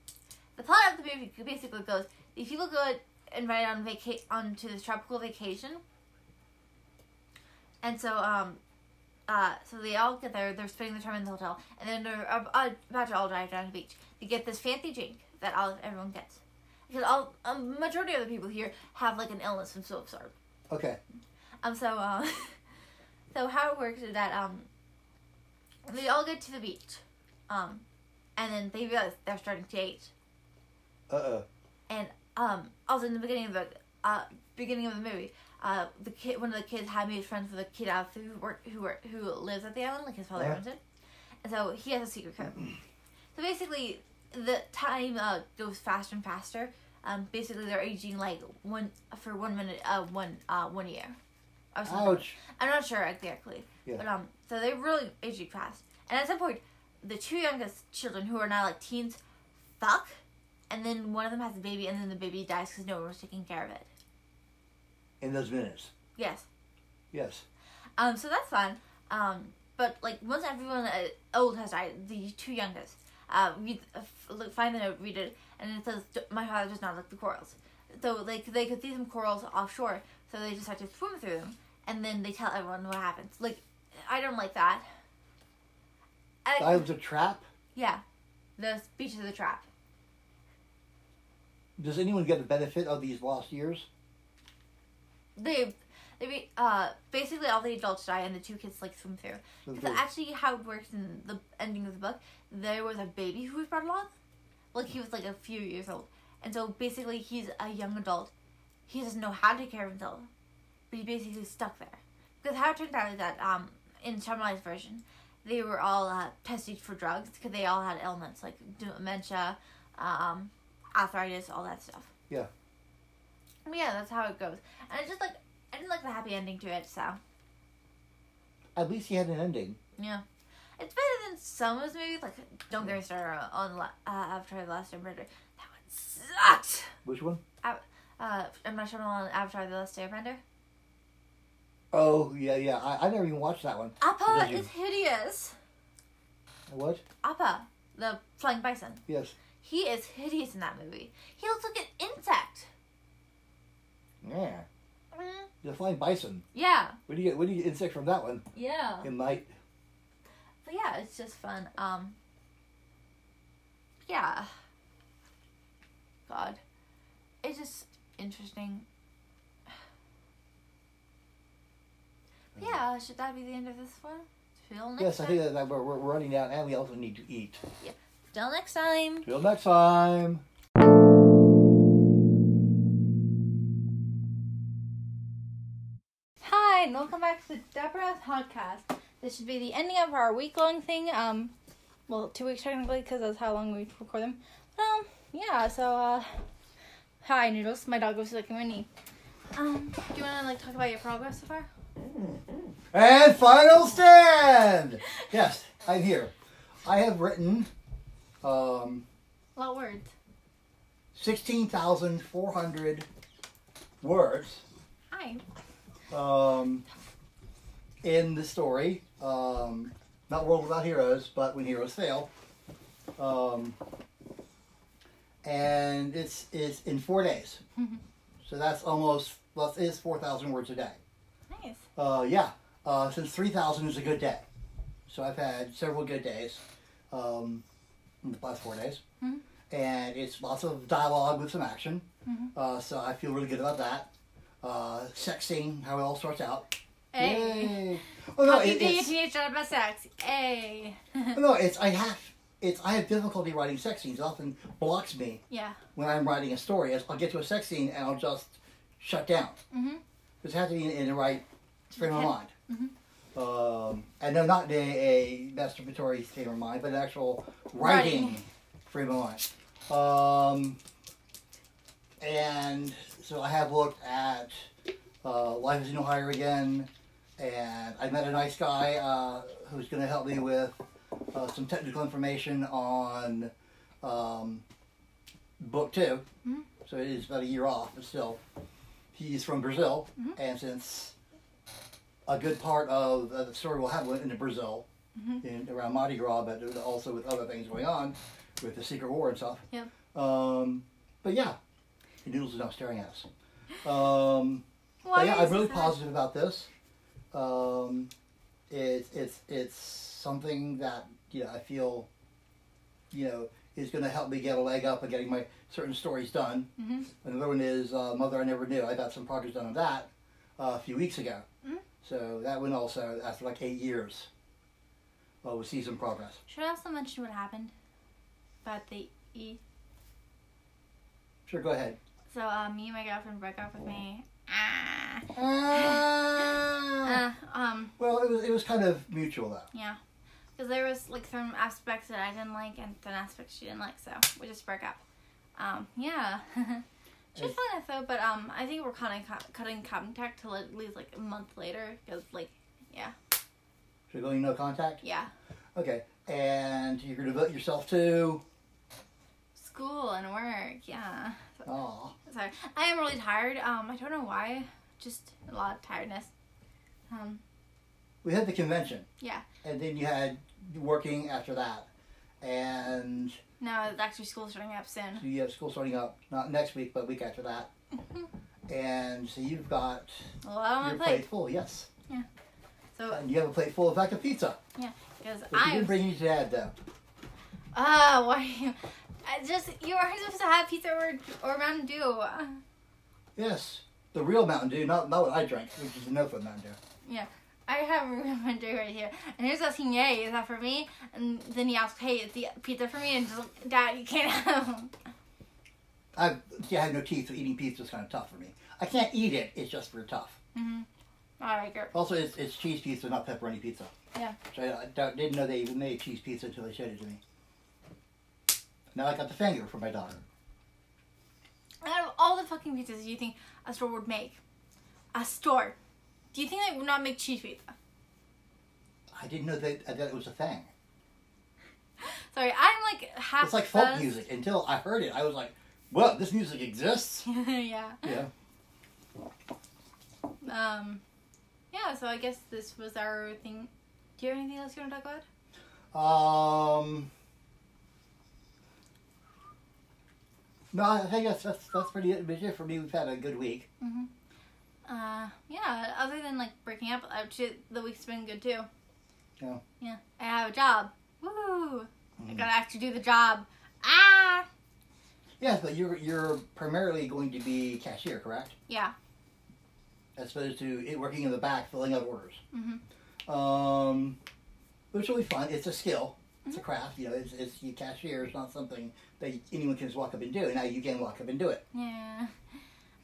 the plot of the movie basically goes these people go invited on vaca- onto this tropical vacation. And so um uh so they all get there they're spending the time in the hotel and then they're uh, about to all drive down to the beach. They get this fancy drink that all everyone gets. Because all a majority of the people here have like an illness and so absurd okay, um, so, uh, so how it works is that, um, they all get to the beach, um, and then they realize they're starting to age. uh, uh And, um, also in the beginning of the, uh, beginning of the movie, uh, the kid, one of the kids had made friends with a kid out who work, who work, who lives at the island, like his father Yeah. owns it. And so he has a secret code. so basically, the time, uh, goes faster and faster. Um, basically they're aging like one, for one minute, uh, one, uh, one year. Or something. ouch. I'm not sure exactly. Yeah. But um so they're really aging fast. And at some point the two youngest children who are now like teens fuck and then one of them has a baby and then the baby dies because no one was taking care of it. In those minutes, Yes. yes. Um so that's fun. Um but like once everyone uh, old has died, the two youngest uh read uh, look, find the note, read it, and it says my father does not like the corals. So like they could see some corals offshore, so they decide to swim through them, and then they tell everyone what happens. Like I don't like that. I, I was a trap. Yeah, the beach of the trap. Does anyone get the benefit of these lost years? They, they be, uh, basically all the adults die and the two kids like swim through. Because actually, how it works in the ending of the book, there was a baby who was brought along, like he was like a few years old, and so basically he's a young adult. He doesn't know how to care of himself, but he basically stuck there. Because how it turned out is that um, in Shyamalan's version, they were all uh, tested for drugs because they all had ailments like dementia, um, arthritis, all that stuff. Yeah. But yeah, that's how it goes. And I just like I didn't like the happy ending to it, so At least he had an ending. yeah. It's better than some of his movies. Like, don't get me started on uh, Avatar: The Last Airbender. That one sucked. Which one? Uh, I'm not sure on Avatar: The Last Airbender. Oh yeah, yeah. I, I never even watched that one. Appa is hideous. What? Appa, the flying bison. Yes. He is hideous in that movie. He looks like an insect. Yeah. Mm, The flying bison. yeah, Where do you get? Where do you get insect from that one? yeah. In might. But yeah, it's just fun. Um. Yeah. God. it's just interesting. Yeah, should that be the end of this one? Yes, I think that we're, we're running out, and we also need to eat. Till next time. Till next time. Hi, and welcome back to the Dapper podcast. This should be the ending of our week long thing. Um, well, two weeks technically because that's how long we record them. Um, yeah. So, uh, hi, Noodles. My dog was licking my knee. Um, do you want to like talk about your progress so far? And final stand. Yes, I'm here. I have written um, A lot of words. sixteen thousand four hundred words Hi. um, in the story. Um, not World Without Heroes, but When Heroes Fail. Um, and it's it's in four days, so that's almost well, it's four thousand words a day. Nice. Uh, yeah, uh, since 3,000 is a good day. So I've had several good days um, in the past four days. Mhm. And it's lots of dialogue with some action. Mhm. Uh, so I feel really good about that. Uh, sex scene, how it all starts out. Hey. Oh, no, How do you it, it's, about sex? Hey. no, it's, I have, it's, I have difficulty writing sex scenes. It often blocks me yeah. when I'm writing a story. I'll get to a sex scene and I'll just shut down. Mhm. Because it has to be in, in the right frame of mind. Mhm. Um, and no, not a, a masturbatory state of mind, but actual writing Writing. frame of mind. Um, and so I have looked at uh, Life is No Higher again, and I met a nice guy uh, who's going to help me with uh, some technical information on um, book 2 Mhm. So it is about a year off, but still, he's from Brazil, Mhm. and since a good part of uh, the story will happen in Brazil, Mhm. in around Mardi Gras, but also with other things going on, with the Secret War and stuff. Yep. Um, but yeah, The Noodles is now staring at us. Um, Why but yeah, I'm really sad? positive about this. Um, it's it's it's something that you know I feel, you know, is going to help me get a leg up on getting my certain stories done. Mhm. Another one is uh, Mother I Never Knew. I got some progress done on that uh, a few weeks ago. So that one also after like eight years, well, we'll see some progress. Should I also mention what happened about the E? Sure, go ahead. So, uh, me and my girlfriend broke up with me. Ah. Ah. Uh, um, well, it was it was kind of mutual though. yeah. Because there was, like, some aspects that I didn't like and some aspects she didn't like, so we just broke up. Um, yeah. she was enough, though, but, um, I think we're cutting, cutting contact till at least, like, a month later. Because, like, yeah. So going no contact. yeah. Okay, and you're gonna devote yourself to. School and work, yeah. Oh, Sorry. I am really tired. Um, I don't know why. Just a lot of tiredness. Um, we had the convention. Yeah. And then you had working after that, and no, actually school starting up soon. you have school starting up not next week but week after that, and so you've got A lot on your plate plate. full. Yes, Yeah. So, and you have a plate full of vodka pizza. Yeah, because I'm. didn't bring any to Dad though. Ah, why? you- I just you are supposed to have pizza or or Mountain Dew. Yes, the real Mountain Dew, not not what I drank, which is the no foot Mountain Dew. I have a Mountain Dew right here, and he's asking, "Yay, is that for me?" And then he asked, "Hey, is the pizza for me?" And just like, Dad, you can't have. I see, I have no teeth, so eating pizza is kind of tough for me. I can't eat it; it's just for tough. mm-hmm. I like it. Also, it's, it's cheese pizza, not pepperoni pizza. Yeah. So I, I didn't know they even made cheese pizza until they showed it to me. Now I got the finger for my daughter. Out of all the fucking pizzas you think a store would make, a store, do you think they would not make cheese pizza? I didn't know that, that it was a thing. Sorry, I'm like half. It's like folk music. Until I heard it, I was like, "What? This music exists?" yeah. Yeah. Um. Yeah. So I guess this was our thing. Do you have anything else you want to talk about? Um. No, I think that's that's that's pretty it for me. We've had a good week. Mm-hmm. Uh. Yeah. Other than like breaking up, actually, the week's been good too. Yeah. Yeah. I have a job. Woo! I Mhm. gotta actually do the job. Ah. Yes, but you're you're primarily going to be cashier, correct? Yeah. As opposed to it working in the back, filling out orders. Mm-hmm. Um, which will be fun. It's a skill. It's a craft. You know, it's it's you cashier. It's not something that anyone can just walk up and do. Now you can walk up and do it. Yeah.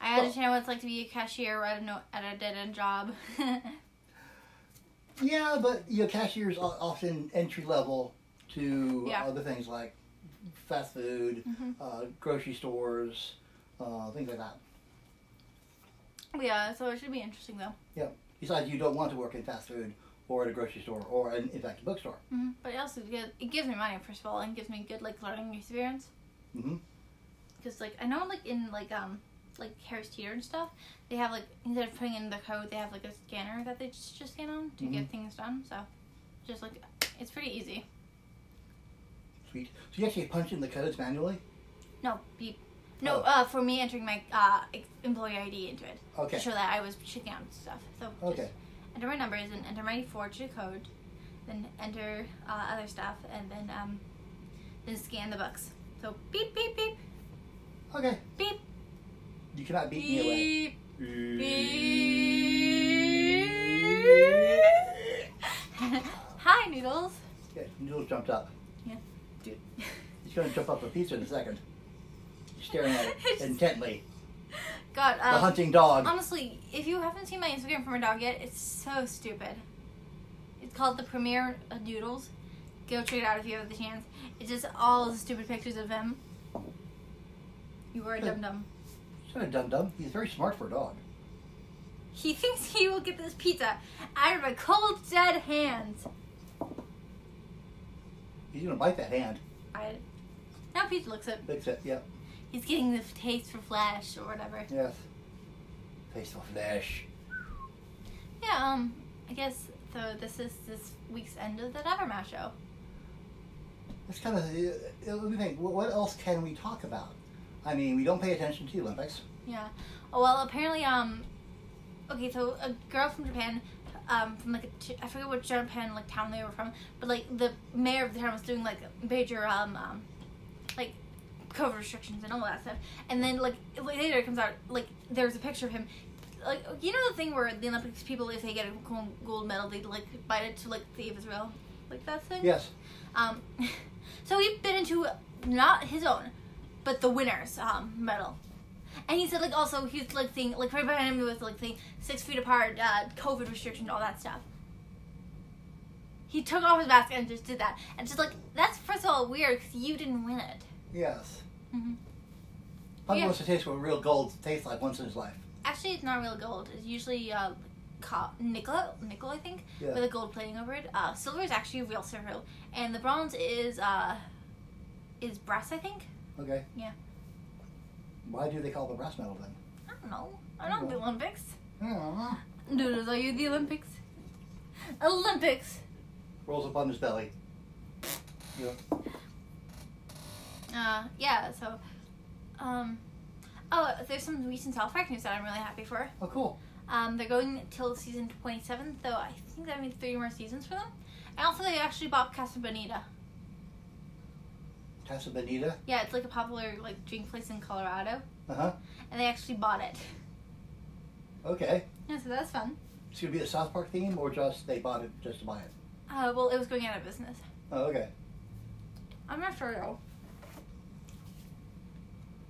I understand what it's like to be a cashier at a no, at a dead end job. Yeah, but you know, cashiers are often entry level to Yeah. other things like fast food, Mhm. uh, grocery stores, uh, things like that. yeah, so it should be interesting though. Yeah. Besides, you don't want to work in fast food or at a grocery store or in, in fact a bookstore. hmm But it also gives, it gives me money first of all, and gives me good like learning experience. hmm Because like I know like in like um like Harris Teeter and stuff, they have like instead of putting in the code, they have like a scanner that they just, just scan on to get things done. So just like it's pretty easy. Sweet. So you actually punch in the codes manually. No beep. No, Oh. uh, for me entering my uh employee ID into it Okay. to show that I was checking out stuff. So just Okay. enter my numbers and enter my four-digit code, then enter uh, other stuff, and then um then scan the books. So beep beep beep Okay. beep You cannot beat me away. beep beep. Hi, noodles. Okay, Noodles jumped up. Yeah, dude. He's going to jump up the pizza in a second. He's staring at it intently. God, The um, hunting dog. honestly, if you haven't seen my Instagram from a dog yet, it's so stupid. It's called the Premiere of Noodles. Go check it out if you have the chance. It's just all the stupid pictures of him. You were a dum dum. He's not a dum dum. He's very smart for a dog. He thinks he will get this pizza out of a cold, dead hand. He's going to bite that hand. I. Now Pizza looks at. Fix it. Yep. He's getting the taste for flesh or whatever. Yes. Taste of flesh. Yeah. Um. I guess so. This is this week's end of the Nevermash show. That's kind of. Uh, let me think. What else can we talk about? I mean, we don't pay attention to the Olympics. Yeah. Oh, well, apparently, um, okay, so a girl from Japan, um, from like a I forget what Japan like town they were from, but like the mayor of the town was doing like major um, um like COVID restrictions and all that stuff, and then like later it comes out like there's a picture of him. Like you know the thing where the Olympics people if they get a gold- gold medal they like bite it to like save Israel like that thing. Yes. Um, so he bit into not his own, but the winner's um, medal. And he said like also he was like saying like right behind him was like saying six feet apart, uh, COVID restrictions, all that stuff. He took off his mask and just did that, and just like that's first of all weird because you didn't win it. Yes. Mm-hmm. Probably Yeah. wants to taste what real gold tastes like once in his life. Actually, it's not real gold. It's usually uh, co- nickel, nickel I think, Yeah. with a gold plating over it. Uh, silver is actually real silver, and the bronze is uh, is brass I think. Okay. Yeah. Why do they call it the brass medal then? I don't know. I don't know the Olympics. Hmm. Noodles, are you the Olympics? Olympics. Rolls up on his belly. Yeah. Uh, yeah. So, um, oh, there's some recent South Park news that I'm really happy for. Oh, cool. Um, they're going till season 27, though I think that means three more seasons for them. And also, they actually bought Casa Bonita. Casa Bonita. Yeah, it's like a popular like drink place in Colorado, Uh huh. and they actually bought it. Okay. Yeah, so that's fun. It's gonna be a South Park theme, or just they bought it just to buy it. Uh, well, it was going out of business. Oh, okay. I'm not sure though.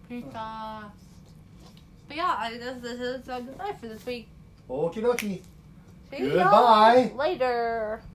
Pizza. But yeah, I, this, this is uh, goodbye for this week. Okie dokie. See Goodbye. Later.